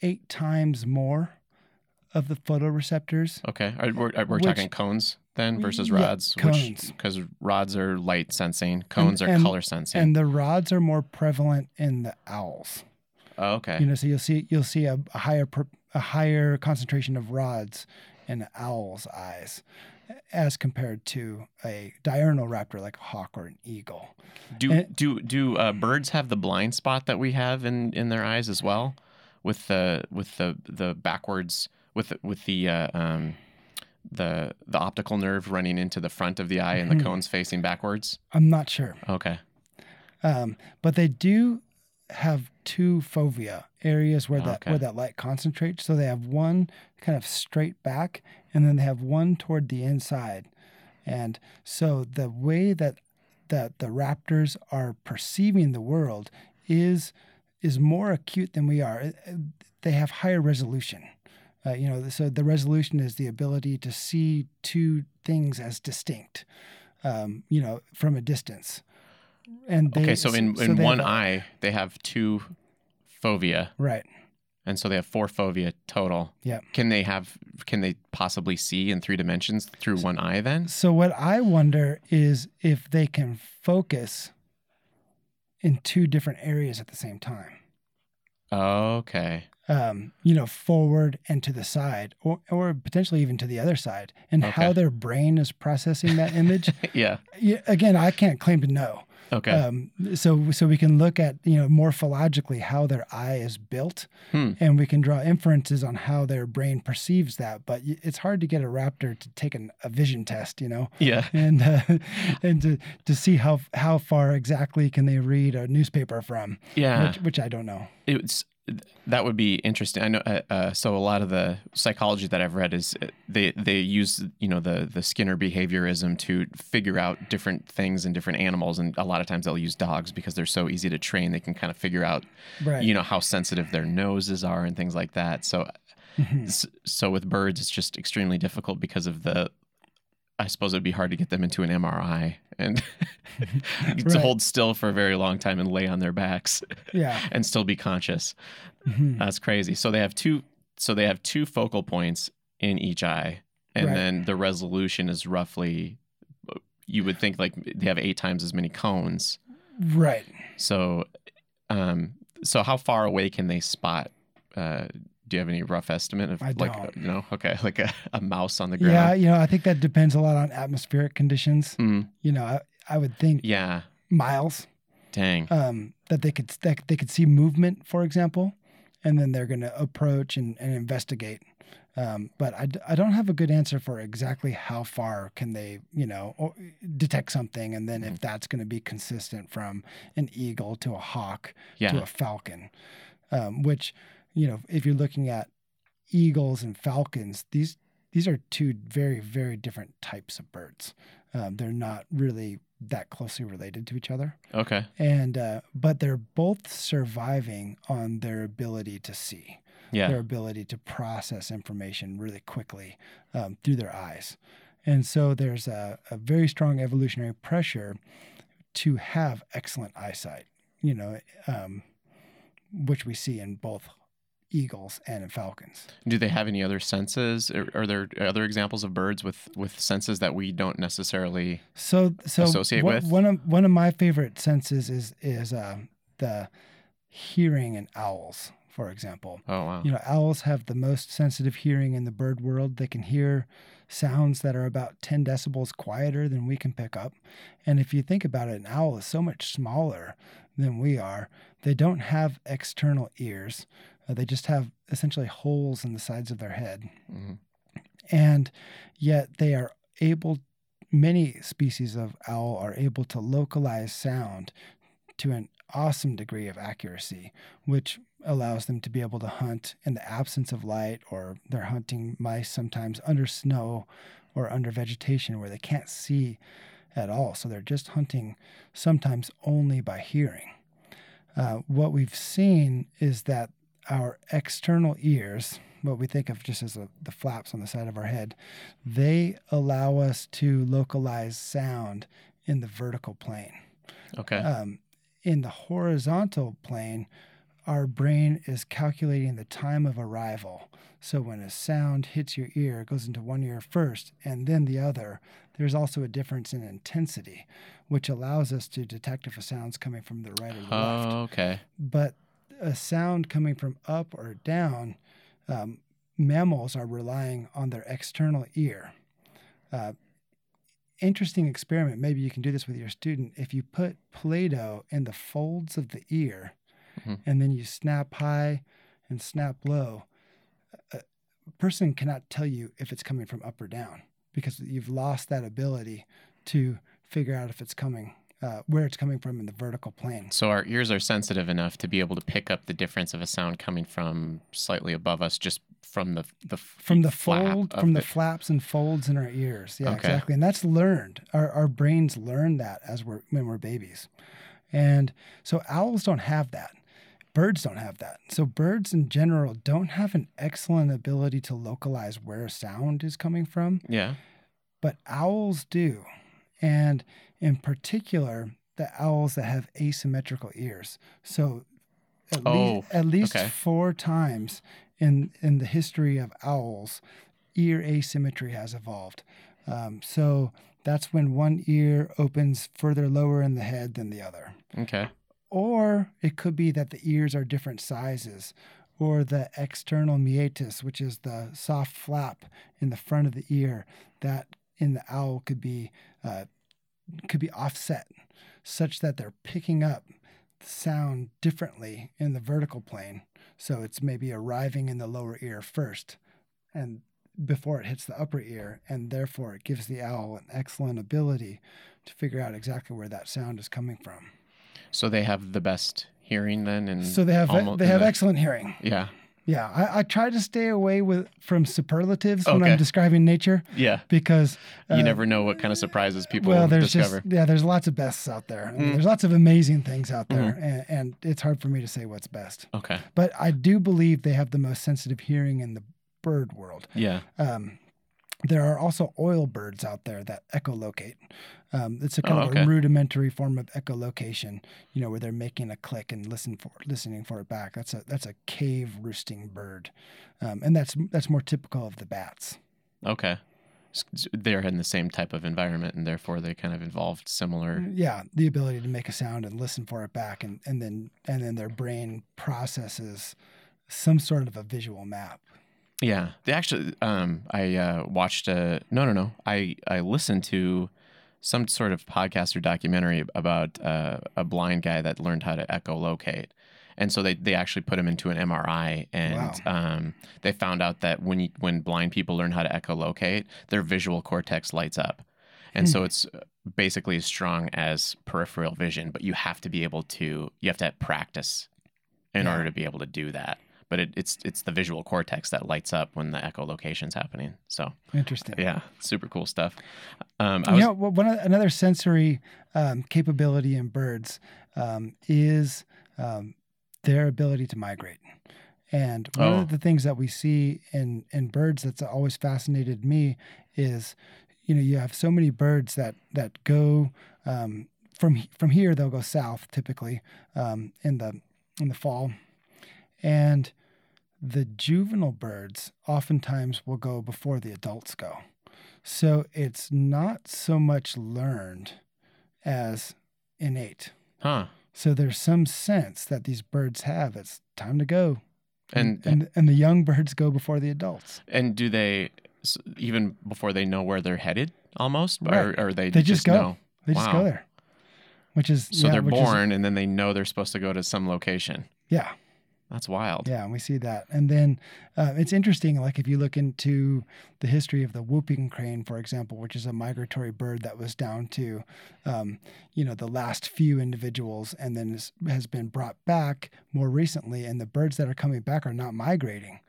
S2: eight times more of the photoreceptors.
S1: Okay. Are, we're are, we're
S2: Which-
S1: talking cones then versus
S2: Yeah,
S1: rods,
S2: cones.
S1: because rods are light sensing, cones are
S2: and-
S1: color sensing.
S2: And the rods are more prevalent in the owls.
S1: oh, okay.
S2: You know, so you'll see you'll see a, a higher a higher concentration of rods in owl's eyes as compared to a diurnal raptor like a hawk or an eagle.
S1: Do
S2: And-
S1: do do uh, birds have the blind spot that we have in, in their eyes as well, with the with the the backwards with the, with the uh, um, the the optical nerve running into the front of the eye and the
S2: Mhm.
S1: cones facing backwards?
S2: I'm not sure,
S1: Okay.
S2: um, but they do have two fovea areas where that
S1: Okay.
S2: where that light concentrates. So they have one kind of straight back, and then they have one toward the inside. And so the way that that the raptors are perceiving the world is is more acute than we are. They have higher resolution. Uh, you know, so the resolution is the ability to see two things as distinct. Um, you know, from a distance. And they,
S1: okay. So in
S2: so
S1: in one
S2: have
S1: eye they have two fovea,
S2: right?
S1: and so they have four fovea total.
S2: Yeah.
S1: Can they have? Can they possibly see in three dimensions through one eye then?
S2: So what I wonder is if they can focus in two different areas at the same time.
S1: Okay.
S2: Um, you know, forward and to the side, or or potentially even to the other side, and how their brain is processing that image.
S1: yeah,
S2: again, I can't claim to know.
S1: Okay.
S2: Um, so so we can look at you know morphologically how their eye is built,
S1: Hmm.
S2: and we can draw inferences on how their brain perceives that. But it's hard to get a raptor to take an, a vision test, you know,
S1: yeah.
S2: and uh, and to, to see how how far exactly can they read a newspaper from,
S1: Yeah.
S2: which, which I don't know.
S1: it's that would be interesting. I know. Uh, uh, so a lot of the psychology that I've read is uh, they they use you know the the Skinner behaviorism to figure out different things in different animals, and a lot of times they'll use dogs because they're so easy to train. They can kind of figure out
S2: Right.
S1: you know how sensitive their noses are and things like that. So
S2: Mhm.
S1: so with birds, it's just extremely difficult because of the. I suppose it'd be hard to get them into an MRI and to
S2: Right.
S1: hold still for a very long time and lay on their backs
S2: Yeah.
S1: and still be conscious.
S2: Mhm.
S1: That's crazy. So they have two. So they have two focal points in each eye, and
S2: Right.
S1: then the resolution is roughly. You would think like they have eight times as many cones.
S2: Right.
S1: So, um, so how far away can they spot? Uh, do you have any rough estimate of
S2: I
S1: like
S2: don't.
S1: know okay like a, a mouse on the ground Yeah.
S2: You know, I think that depends a lot on atmospheric conditions.
S1: Mm,
S2: You know, I, I would think
S1: yeah.
S2: miles.
S1: Dang.
S2: um, that they could that they could see movement, for example, and then they're going to approach and, and investigate. Um, but I, d- I don't have a good answer for exactly how far can they you know or detect something, and then
S1: Mm-hmm.
S2: if that's going to be consistent from an eagle to a hawk to a falcon, um, which you know if you're looking at eagles and falcons, these these are two very very different types of birds. Um, they're not really that closely related to each other
S1: Okay.
S2: and uh, but they're both surviving on their ability to see
S1: Yeah.
S2: their ability to process information really quickly um, through their eyes and so there's a, a very strong evolutionary pressure to have excellent eyesight you know um, which we see in both eagles and falcons
S1: Do they have any other senses? Are, are there other examples of birds with with senses that we don't necessarily?
S2: So, so
S1: associate
S2: one,
S1: with?
S2: one of one of my favorite senses is is um, the hearing in owls, for example.
S1: Oh wow.
S2: You know, owls have the most sensitive hearing in the bird world. They can hear sounds that are about 10 decibels quieter than we can pick up. And if you think about it, an owl is so much smaller than we are. They don't have external ears. Uh, they just have essentially holes in the sides of their head.
S1: Mhm.
S2: and yet they are able many species of owl are able to localize sound to an awesome degree of accuracy which allows them to be able to hunt in the absence of light or they're hunting mice sometimes under snow or under vegetation where they can't see at all. So they're just hunting sometimes only by hearing. Uh, what we've seen is that our external ears, what we think of just as the, the flaps on the side of our head, they allow us to localize sound in the vertical plane.
S1: Okay.
S2: Um, in the horizontal plane, our brain is calculating the time of arrival. So when a sound hits your ear, it goes into one ear first and then the other. There's also a difference in intensity, which allows us to detect if a sound's coming from the right or the left
S1: Oh, okay.
S2: but a sound coming from up or down, um, mammals are relying on their external ear. Uh, interesting experiment. Maybe you can do this with your student. If you put Play Doh in the folds of the ear
S1: Mhm.
S2: and then you snap high and snap low, a a person cannot tell you if it's coming from up or down because you've lost that ability to figure out if it's coming, uh, where it's coming from in the vertical plane.
S1: So our ears are sensitive enough to be able to pick up the difference of a sound coming from slightly above us, just from the the
S2: from the fold from the flaps and folds in our ears. Yeah
S1: Okay.
S2: exactly. And that's learned. Our, our brains learn that as we're when we're babies. And so owls don't have that. Birds don't have that. So birds in general don't have an excellent ability to localize where a sound is coming from.
S1: Yeah.
S2: but owls do. And in particular the owls that have asymmetrical ears so at,
S1: Oh,
S2: least, at least
S1: okay.
S2: four times in in the history of owls ear asymmetry has evolved um, so that's when one ear opens further lower in the head than the other
S1: Okay.
S2: or it could be that the ears are different sizes, or the external meatus, which is the soft flap in the front of the ear, that in the owl could be uh, could be offset, such that they're picking up sound differently in the vertical plane. So it's maybe arriving in the lower ear first, and before it hits the upper ear, and therefore it gives the owl an excellent ability to figure out exactly where that sound is coming from.
S1: So they have the best hearing then, and
S2: So they have
S1: almo-
S2: they have
S1: the-
S2: excellent hearing.
S1: Yeah,
S2: Yeah, I, I try to stay away with from superlatives when I'm describing nature
S1: yeah.
S2: because
S1: You
S2: uh,
S1: never know what kind of surprises people
S2: well, there's
S1: discover.
S2: just yeah, there's lots of bests out there.
S1: Mm.
S2: There's lots of amazing things out there,
S1: Mhm.
S2: and, and it's hard for me to say what's best.
S1: Okay.
S2: But I do believe they have the most sensitive hearing in the bird world.
S1: Yeah.
S2: Um, there are also oil birds out there that echolocate. Um, it's a kind
S1: Oh,
S2: of a rudimentary form of echolocation, you know, where they're making a click and listen for listening for it back. That's a that's a cave roosting bird, um, and that's that's more typical of the bats.
S1: Okay. They're in the same type of environment, and therefore they kind of involved similar.
S2: Yeah, the ability to make a sound and listen for it back, and and then and then their brain processes some sort of a visual map.
S1: Yeah, they actually. Um, I uh, watched a no, no, no. I I listened to some sort of podcast or documentary about uh, a blind guy that learned how to echolocate, and so they they actually put him into an MRI, and um, they found out that when you, when blind people learn how to echolocate, their visual cortex lights up, and so it's basically as strong as peripheral vision, but you have to be able to you have to practice in
S2: Yeah.
S1: order to be able to do that but it, it's it's the visual cortex that lights up when the echolocation's happening. So
S2: Interesting.
S1: yeah, super cool stuff. Um, I
S2: you
S1: was,
S2: know, well, one of- another sensory um, capability in birds um, is um, their ability to migrate. And one
S1: Oh.
S2: of the things that we see in in birds that's always fascinated me is, you know, you have so many birds that that go um, from from here they'll go south typically um, in the in the fall, and the juvenile birds oftentimes will go before the adults go. So it's not so much learned as innate.
S1: huh?
S2: So there's some sense that these birds have. It's time to go,
S1: And
S2: and and the young birds go before the adults.
S1: and do they even before they know where they're headed almost,
S2: Right.
S1: or, or they
S2: They just go.
S1: know?
S2: They just go there, which is
S1: So
S2: yeah,
S1: they're
S2: which is-
S1: born and then they know they're supposed to go to some location.
S2: yeah,
S1: That's wild.
S2: yeah, and we see that. And then uh, it's interesting. Like if you look into the history of the whooping crane, for example, which is a migratory bird that was down to, um, you know, the last few individuals, and then is, has been brought back more recently. And the birds that are coming back are not migrating.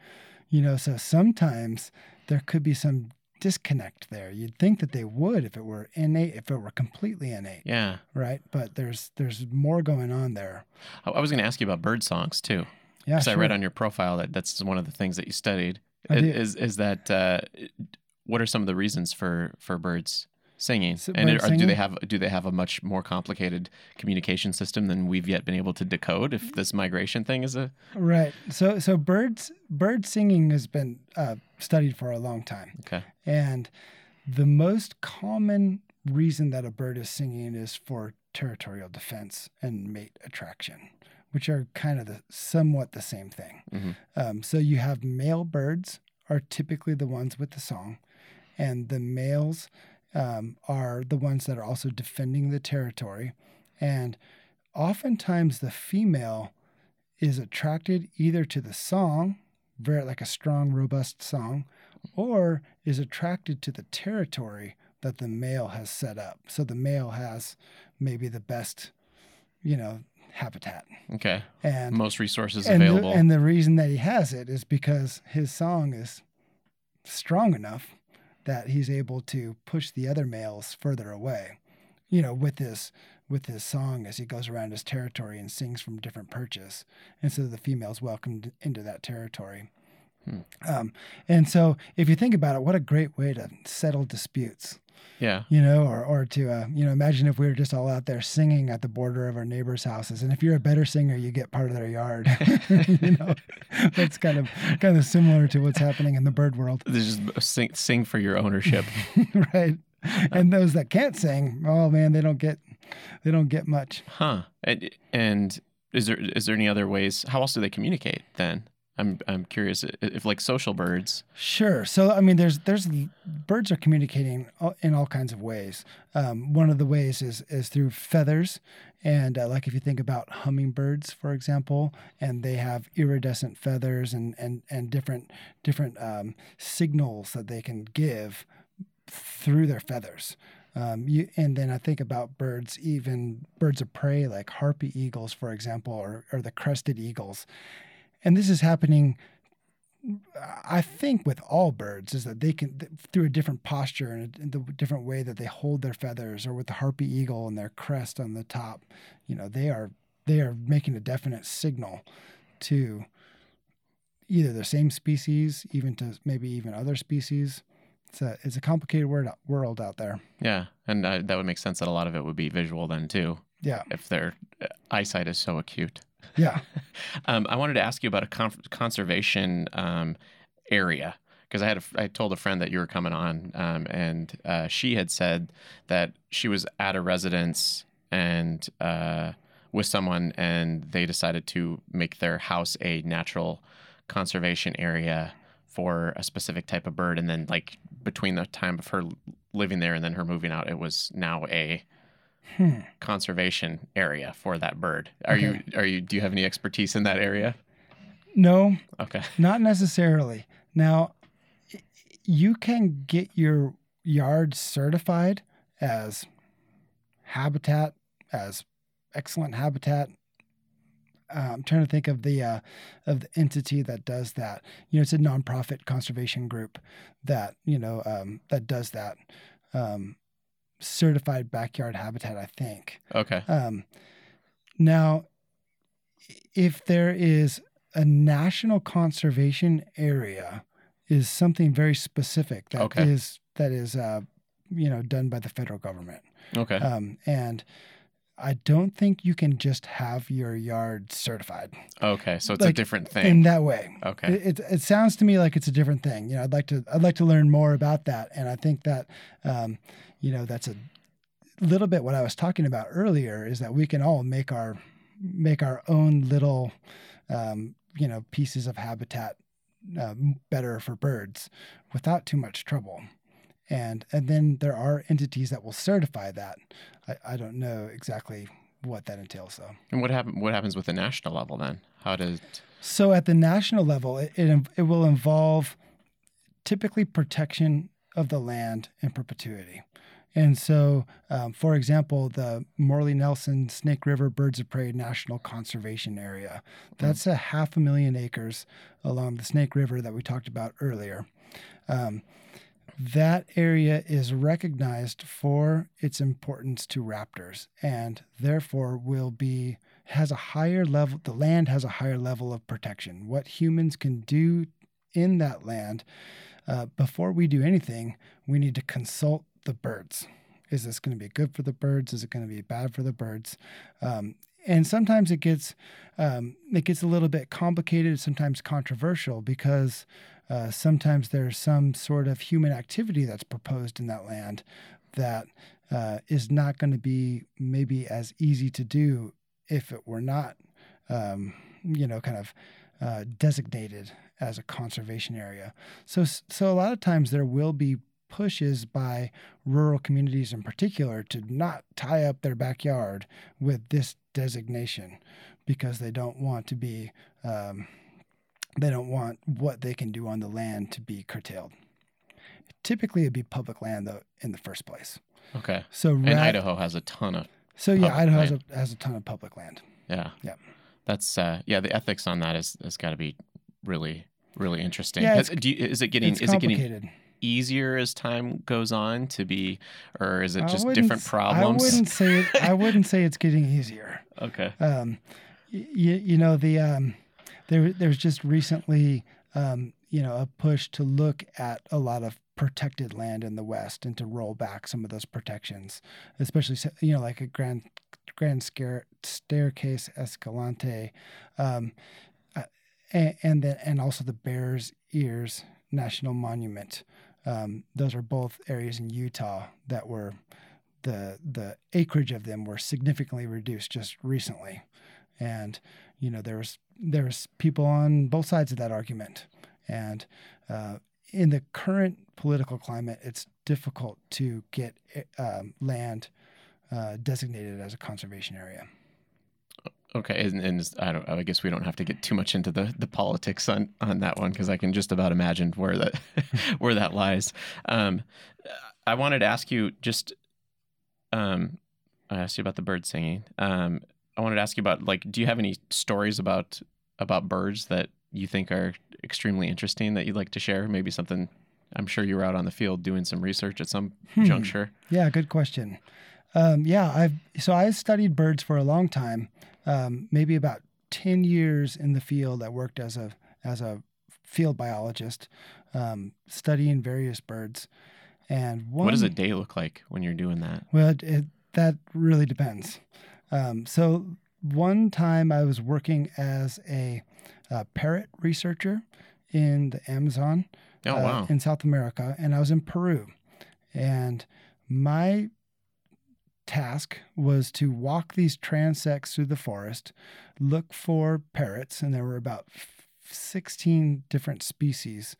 S2: You know, so sometimes there could be some disconnect there. You'd think that they would if it were innate, if it were completely innate,
S1: Yeah.
S2: right? But there's there's more going on there.
S1: I, I was going to ask you about bird songs too.
S2: Yeah,
S1: because I read on your profile that that's one of the things that you studied.
S2: I
S1: I-
S2: did.
S1: Is is that uh, what are some of the reasons for for birds singing? And are, do they have do they have a much more complicated communication system than we've yet been able to decode? If this migration thing is a
S2: Right. So so birds bird singing has been uh, studied for a long time,
S1: okay,
S2: and the most common reason that a bird is singing is for territorial defense and mate attraction, which are kind of the somewhat the same thing.
S1: Mhm.
S2: Um, so you have male birds are typically the ones with the song, and the males um, are the ones that are also defending the territory, and oftentimes the female is attracted either to the song, very like a strong, robust song, or is attracted to the territory that the male has set up. So the male has maybe the best, you know, habitat.
S1: okay,
S2: And
S1: most resources
S2: and the,
S1: available.
S2: and the reason that he has it is because his song is strong enough that he's able to push the other males further away. You know, with his with his song as he goes around his territory and sings from different perches, and so the females welcomed into that territory.
S1: Hmm.
S2: Um, and so, if you think about it, what a great way to settle disputes
S1: yeah,
S2: you know, or or to uh, you know, imagine if we were just all out there singing at the border of our neighbors' houses, and if you're a better singer, you get part of their yard. you know, that's kind of kind of similar to what's happening in the bird world,
S1: just sing, sing for your ownership.
S2: right? And those that can't sing, oh man, they don't get they don't get much.
S1: Huh. And, and is there is there any other ways? How else do they communicate then? I'm I'm curious if like social birds.
S2: Sure. So I mean, there's there's birds are communicating in all kinds of ways. Um, one of the ways is is through feathers, and uh, like if you think about hummingbirds, for example, and they have iridescent feathers and and and different different um, signals that they can give through their feathers. Um, you, and then I think about birds, even birds of prey like harpy eagles, for example, or, or the crested eagles. And this is happening, I think, with all birds, is that they can, through a different posture and the different way that they hold their feathers, or with the harpy eagle and their crest on the top, you know, they are they are making a definite signal to either the same species, even to maybe even other species. It's a it's a complicated word, world out there.
S1: Yeah, and uh, that would make sense that a lot of it would be visual then too.
S2: Yeah,
S1: if their uh, eyesight is so acute.
S2: Yeah.
S1: um, I wanted to ask you about a con- conservation um, area because I had a, I told a friend that you were coming on, um, and uh, she had said that she was at a residence and uh, with someone, and they decided to make their house a natural conservation area for a specific type of bird, and then like between the time of her living there and then her moving out, it was now a hmm. conservation area for that bird. Are okay. you are you do you have any expertise in that area?
S2: No.
S1: Okay.
S2: Not necessarily. Now, you can get your yard certified as habitat, as excellent habitat. Uh, I'm trying to think of the uh, of the entity that does that. You know, it's a nonprofit conservation group that you know um, that does that. Um, certified backyard habitat, I think.
S1: Okay. Um,
S2: now, if there is a national conservation area, is something very specific that okay. is that is uh, you know done by the federal government.
S1: Okay.
S2: Um, and I don't think you can just have your yard certified.
S1: Okay, so it's like, a different thing
S2: in that way.
S1: Okay,
S2: it, it, it sounds to me like it's a different thing. You know, I'd like to I'd like to learn more about that, and I think that um, you know that's a little bit what I was talking about earlier is that we can all make our make our own little um, you know pieces of habitat uh, better for birds without too much trouble. And and then there are entities that will certify that. I, I don't know exactly what that entails though.
S1: And what happen what happens with the national level then? How does
S2: so at the national level it, it, it will involve typically protection of the land in perpetuity and so, um, for example, the Morley Nelson Snake River Birds of Prey National Conservation Area, that's a half a million acres along the Snake River that we talked about earlier. Um, that area is recognized for its importance to raptors and therefore will be has a higher level the land has a higher level of protection. What humans can do in that land uh, before we do anything we need to consult the birds. Is this going to be good for the birds? Is it going to be bad for the birds? Um, and sometimes it gets um, it gets a little bit complicated, sometimes controversial, because uh, sometimes there's some sort of human activity that's proposed in that land that uh, is not going to be maybe as easy to do if it were not, um, you know, kind of uh, designated as a conservation area. So, so a lot of times there will be pushes by rural communities in particular to not tie up their backyard with this designation because they don't want to be um, they don't want what they can do on the land to be curtailed. Typically it'd be public land though in the first place.
S1: Okay.
S2: So
S1: and idaho has a ton of
S2: so yeah idaho has a, has a ton of public land.
S1: Yeah.
S2: Yeah.
S1: That's uh yeah the ethics on that is has got to be really really interesting.
S2: Yeah,
S1: you, is it getting is it getting easier as time goes on to be, or is it just different problems?
S2: I wouldn't say it, I wouldn't say it's getting easier.
S1: Okay.
S2: Um, you, you know the um, there there's just recently um, you know a push to look at a lot of protected land in the West and to roll back some of those protections, especially you know like a grand grand scare, staircase Escalante, um, uh, and and, the, and also the Bears Ears National Monument. Um, those are both areas in Utah that were the the acreage of them were significantly reduced just recently, and you know there was there was people on both sides of that argument, and uh, in the current political climate, it's difficult to get um, land uh, designated as a conservation area.
S1: Okay, and, and, I don't. I guess we don't have to get too much into the, the politics on, on that one because I can just about imagine where that where that lies. Um, I wanted to ask you just. Um, I asked you about the bird singing. Um, I wanted to ask you about like, do you have any stories about about birds that you think are extremely interesting that you'd like to share? Maybe something. I'm sure you were out on the field doing some research at some hmm. juncture.
S2: Yeah, good question. Um, yeah, I've so I studied birds for a long time, um, maybe about ten years in the field. I worked as a as a field biologist, um, studying various birds. And one,
S1: what does a day look like when you're doing that?
S2: Well, it, it, that really depends. Um, so one time I was working as a, a parrot researcher in the Amazon
S1: oh, uh, wow.
S2: in South America, and I was in Peru. And my task was to walk these transects through the forest, look for parrots, and there were about 16 different species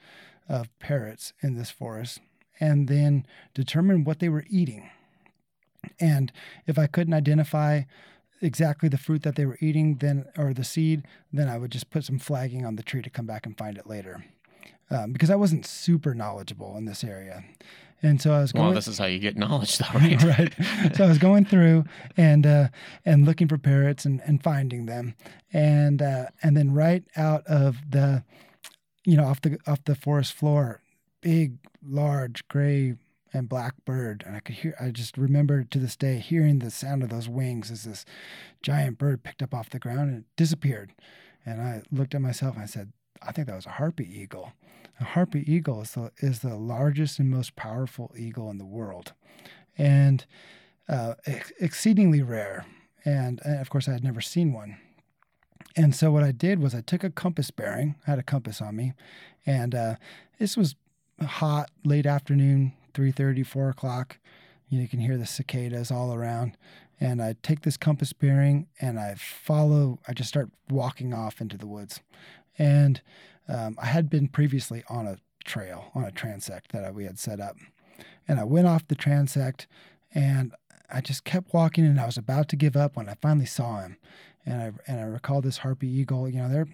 S2: of parrots in this forest, and then determine what they were eating. And if I couldn't identify exactly the fruit that they were eating, then or the seed, then I would just put some flagging on the tree to come back and find it later. Um, because I wasn't super knowledgeable in this area. And so I was
S1: going.
S2: Well,
S1: this is how you get knowledge, though, right?
S2: right. So I was going through and uh, and looking for parrots and, and finding them, and uh, and then right out of the, you know, off the off the forest floor, big, large, gray and black bird, and I could hear. I just remember to this day hearing the sound of those wings as this giant bird picked up off the ground and disappeared. And I looked at myself and I said, I think that was a harpy eagle. A harpy eagle is the, is the largest and most powerful eagle in the world, and uh, ex- exceedingly rare. And, and of course, I had never seen one. And so what I did was I took a compass bearing. I had a compass on me, and uh, this was hot, late afternoon, 3:30, 4 o'clock. You, can hear the cicadas all around. And I take this compass bearing and I follow. I just start walking off into the woods. And um, I had been previously on a trail, on a transect that we had set up. And I went off the transect and I just kept walking and I was about to give up when I finally saw him. And I and I recall this harpy eagle, you know, they're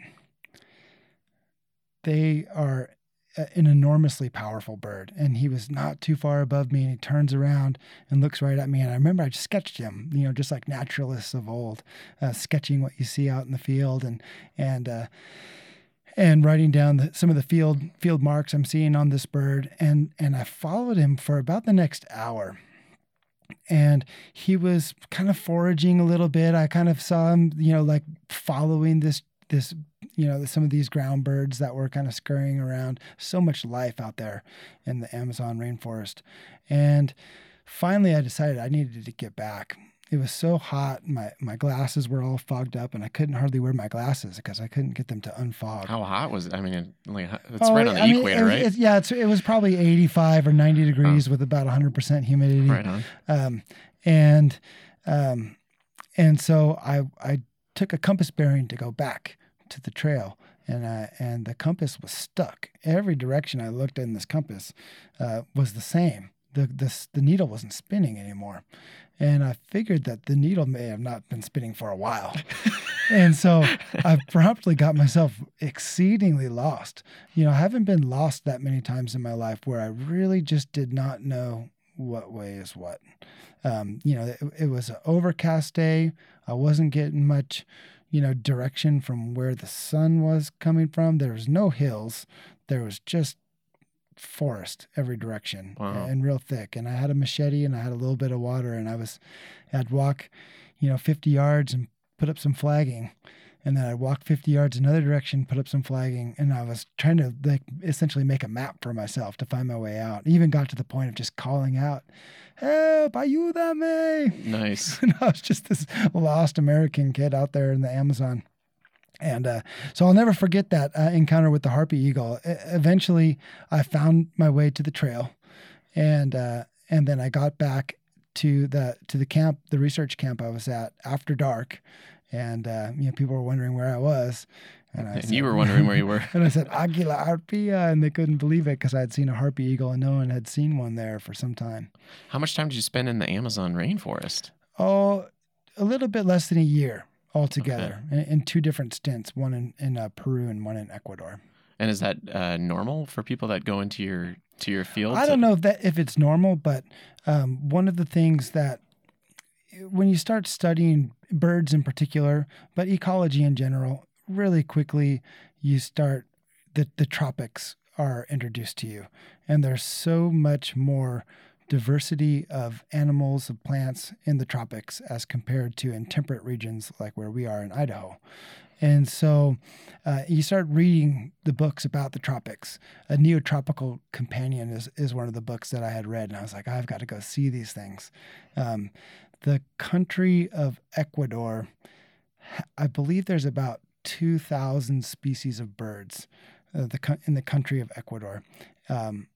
S2: they are an enormously powerful bird and he was not too far above me and he turns around and looks right at me and i remember i just sketched him you know just like naturalists of old uh, sketching what you see out in the field and and uh, and writing down the, some of the field field marks I'm seeing on this bird. And and I followed him for about the next hour. And he was kind of foraging a little bit. I kind of saw him, you know, like following this this you know some of these ground birds that were kind of scurrying around. So much life out there in the Amazon rainforest. And finally, I decided I needed to get back it was so hot. My my glasses were all fogged up, and I couldn't hardly wear my glasses because I couldn't get them to unfog.
S1: How hot was it? I mean, it's oh, right on the I equator,
S2: mean,
S1: right?
S2: It, yeah, it was probably 85 or 90 degrees oh. with about 100 percent humidity.
S1: Right on.
S2: Um, and um, and so I I took a compass bearing to go back to the trail, and uh, and the compass was stuck. Every direction I looked in this compass uh, was the same. The, the the needle wasn't spinning anymore, and I figured that the needle may have not been spinning for a while. and so I promptly got myself exceedingly lost. You know, I haven't been lost that many times in my life where I really just did not know what way is what. Um, you know, it, it was an overcast day. I wasn't getting much, you know, direction from where the sun was coming from. There was no hills. There was just forest every direction wow. and real thick. And I had a machete and I had a little bit of water and I was, I'd walk, you know, 50 yards and put up some flagging. And then I'd walk 50 yards another direction, put up some flagging. And I was trying to like essentially make a map for myself to find my way out. even got to the point of just calling out, help, ayúdame.
S1: Nice.
S2: and I was just this lost American kid out there in the Amazon. And uh, so I'll never forget that uh, encounter with the harpy eagle. eventually, I found my way to the trail, and uh, and then I got back to the to the camp, the research camp I was at after dark, and uh, you know people were wondering where I was, and, I
S1: And
S2: said-
S1: you were wondering where you were.
S2: and I said Aguila Arpia, and they couldn't believe it because I had seen a harpy eagle, and no one had seen one there for some time.
S1: How much time did you spend in the Amazon rainforest?
S2: Oh, a little bit less than a year altogether, in, in two different stints, one in in uh, Peru and one in Ecuador.
S1: And is that uh, normal for people that go into your to your field?
S2: I don't know if that if it's normal, but um, one of the things that when you start studying birds in particular, but ecology in general, really quickly you start the the tropics are introduced to you, and there's so much more diversity of animals of plants in the tropics as compared to in temperate regions like where we are in Idaho. And so uh, you start reading the books about the tropics. A Neotropical Companion is, is one of the books that I had read, and I was like, I've got to go see these things. Um, the country of Ecuador, I believe there's about 2,000 species of birds uh, the, in the country of Ecuador. Um,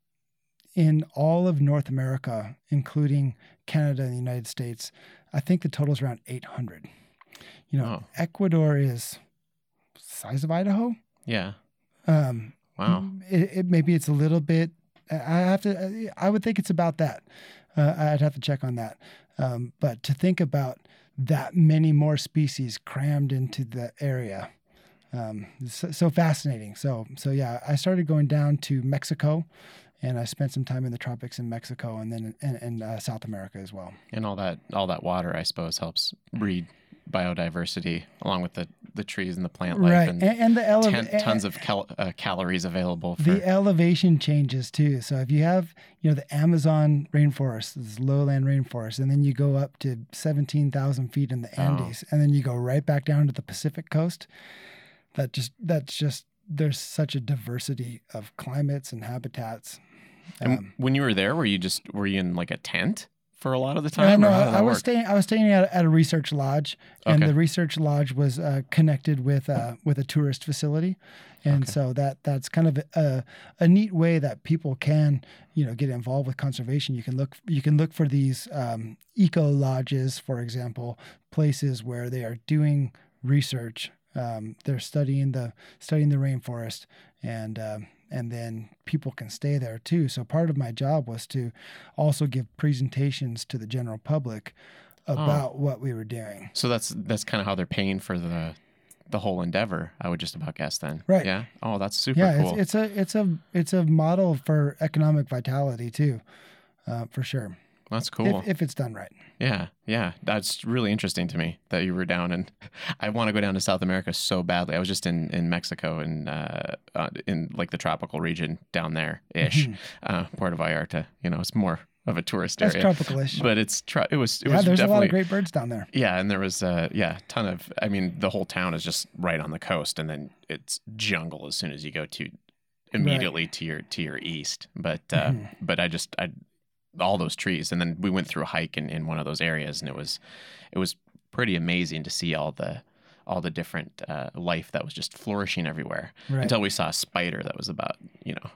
S2: in all of North America, including Canada and the United States, I think the total is around 800. You know,
S1: Wow.
S2: Ecuador is size of Idaho.
S1: Yeah.
S2: Um,
S1: Wow.
S2: It, it maybe it's a little bit. I have to. I would think it's about that. Uh, I'd have to check on that. Um, but to think about that many more species crammed into the area, um, so, so fascinating. So so yeah, I started going down to Mexico, and I spent some time in the tropics in Mexico, and then in, in uh, South America as well.
S1: And all that all that water, I suppose, helps breed biodiversity along with the the trees and the plant life
S2: right,
S1: and,
S2: and, and the
S1: ten, tons of cal- uh, calories available for.
S2: the elevation changes too. So if you have, you know, the Amazon rainforest, this lowland rainforest, and then you go up to 17,000 feet in the
S1: Oh.
S2: Andes, and then you go right back down to the Pacific coast, that just, that's just, there's such a diversity of climates and habitats.
S1: And
S2: Um,
S1: when you were there, were you just were you in like a tent for a lot of the time? No,
S2: I was staying. I was staying at, at a research lodge, and
S1: Okay.
S2: the research lodge was uh, connected with uh, with a tourist facility, and
S1: Okay.
S2: so that that's kind of a, a neat way that people can you know get involved with conservation. You can look you can look for these um, eco lodges, for example, places where they are doing research. Um, they're studying the studying the rainforest, and um, and then people can stay there too. So part of my job was to also give presentations to the general public about what we were doing.
S1: So that's that's kind of how they're paying for the the whole endeavor. I would just about guess then.
S2: Right.
S1: Yeah. Oh, that's super
S2: yeah,
S1: cool.
S2: it's, it's a it's a it's a model for economic vitality too, uh, for sure.
S1: That's cool.
S2: If, if it's done right.
S1: Yeah, yeah, that's really interesting to me that you were down, and I want to go down to South America so badly. I was just in in Mexico and uh, uh, in like the tropical region down there ish, uh, Puerto Vallarta. You know, it's more of a tourist
S2: That's
S1: area,
S2: tropical-ish.
S1: but it's tro- it was it
S2: yeah,
S1: was
S2: there's a lot of great birds down there.
S1: yeah, and there was uh yeah, ton of I mean the whole town is just right on the coast, and then it's jungle as soon as you go to immediately to your to your east. But uh,
S2: Mhm.
S1: but I just I all those trees, and then we went through a hike in, in one of those areas, and it was it was pretty amazing to see all the all the different uh, life that was just flourishing everywhere
S2: Right.
S1: until we saw a spider that was about you know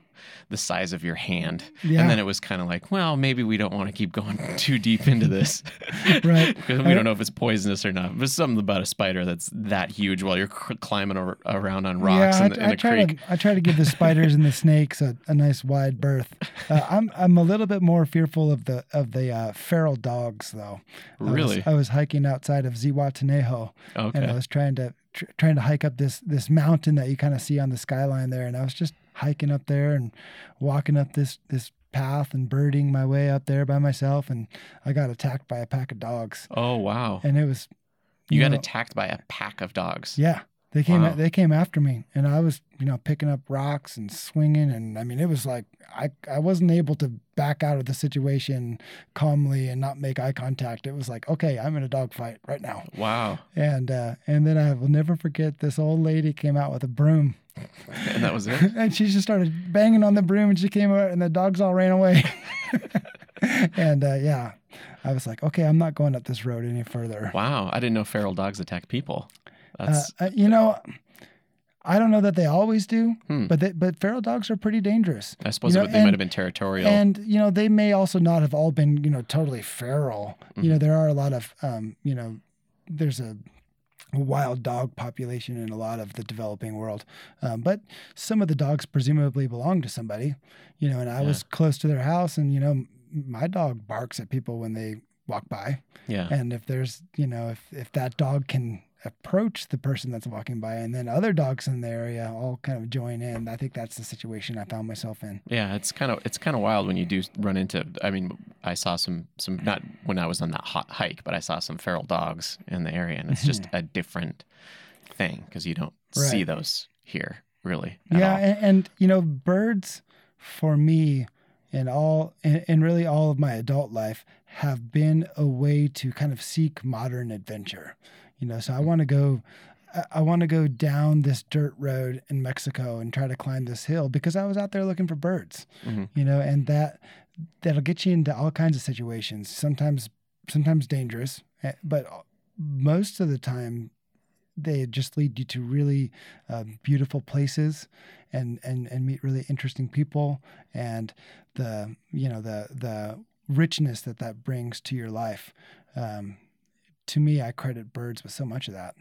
S1: the size of your hand
S2: Yeah.
S1: and then it was kind of like well maybe we don't want to keep going too deep into this
S2: Right.
S1: because we don't know if it's poisonous or not but something about a spider that's that huge while you're cr- climbing over, around on rocks
S2: yeah,
S1: in, the,
S2: I,
S1: in
S2: I
S1: a
S2: try
S1: creek
S2: to I try to give the spiders and the snakes a, a nice wide berth. Uh, I'm I'm a little bit more fearful of the of the uh, feral dogs though. I was-
S1: really
S2: I was, hiking outside of Zihuatanejo, and I was trying to tr- trying to hike up this this mountain that you kind of see on the skyline there, and I was just hiking up there and walking up this this path and birding my way up there by myself, and I got attacked by a pack of dogs,
S1: oh wow.
S2: And it was
S1: you got
S2: know,
S1: attacked by a pack of dogs.
S2: Yeah. They came
S1: Wow.
S2: they came after me, and I was you know picking up rocks and swinging, and I mean it was like I I wasn't able to back out of the situation calmly and not make eye contact. It was like okay, I'm in a dog fight right now.
S1: wow
S2: And uh, and then I will never forget this old lady came out with a broom
S1: and that was it
S2: and she just started banging on the broom and she came out and the dogs all ran away. and uh, yeah, I was like, okay, I'm not going up this road any further.
S1: wow i didn't know feral dogs attack people
S2: Uh, uh, you know, I don't know that they always do,
S1: Hmm.
S2: but they, but feral dogs are pretty dangerous.
S1: I suppose
S2: you know,
S1: they
S2: and-
S1: might have been territorial.
S2: And you know, they may also not have all been you know totally feral. You know, there are a lot of um, you know, there's a wild dog population in a lot of the developing world, um, but some of the dogs presumably belong to somebody. You know, and I was close to their house, and you know, my dog barks at people when they walk by,
S1: yeah.
S2: and if there's you know if if that dog can approach the person that's walking by and then other dogs in the area all kind of join in i think that's the situation i found myself in
S1: Yeah, it's kind of it's kind of wild when you do run into. I mean, I saw some some not when I was on that hot hike, but I saw some feral dogs in the area, and it's just a different thing because you don't see
S2: Mm-hmm.
S1: Those here really.
S2: yeah and, and you know birds for me and all and, in really all of my adult life have been a way to kind of seek modern adventure you know so i want to go I- want to go down this dirt road in Mexico and try to climb this hill because I was out there looking for birds,
S1: Mhm.
S2: you know, and that that'll get you into all kinds of situations. Sometimes, sometimes dangerous, eh, but most of the time, they just lead you to really uh, beautiful places and and and meet really interesting people and the you know the the richness that that brings to your life. Um, to me, I credit birds with so much of that.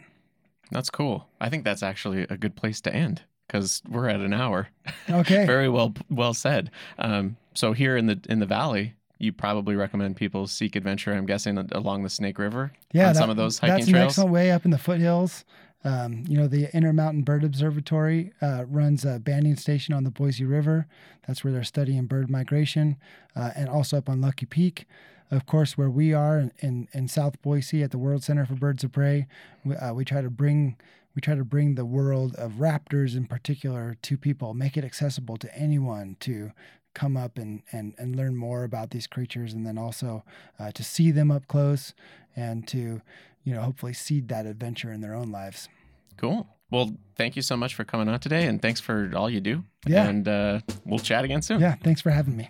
S1: That's cool. I think that's actually a good place to end because we're at an hour.
S2: Okay.
S1: Very well well said. Um, so here in the in the valley, you probably recommend people seek adventure. I'm guessing along the Snake River.
S2: yeah,
S1: on
S2: that-
S1: some of those hiking
S2: that's an
S1: trails.
S2: excellent way up in the foothills. Um, you know, the Intermountain Bird Observatory uh, runs a banding station on the Boise River. That's where they're studying bird migration, uh, and also up on Lucky Peak. Of course, where we are in, in, in South Boise at the World Center for Birds of Prey, we, uh, we try to bring we try to bring the world of raptors in particular to people, make it accessible to anyone to come up and, and, and learn more about these creatures, and then also uh, to see them up close and to you know hopefully seed that adventure in their own lives.
S1: Cool. Well, thank you so much for coming on today, and thanks for all you do.
S2: Yeah.
S1: And uh, we'll chat again soon.
S2: Yeah, thanks for having me.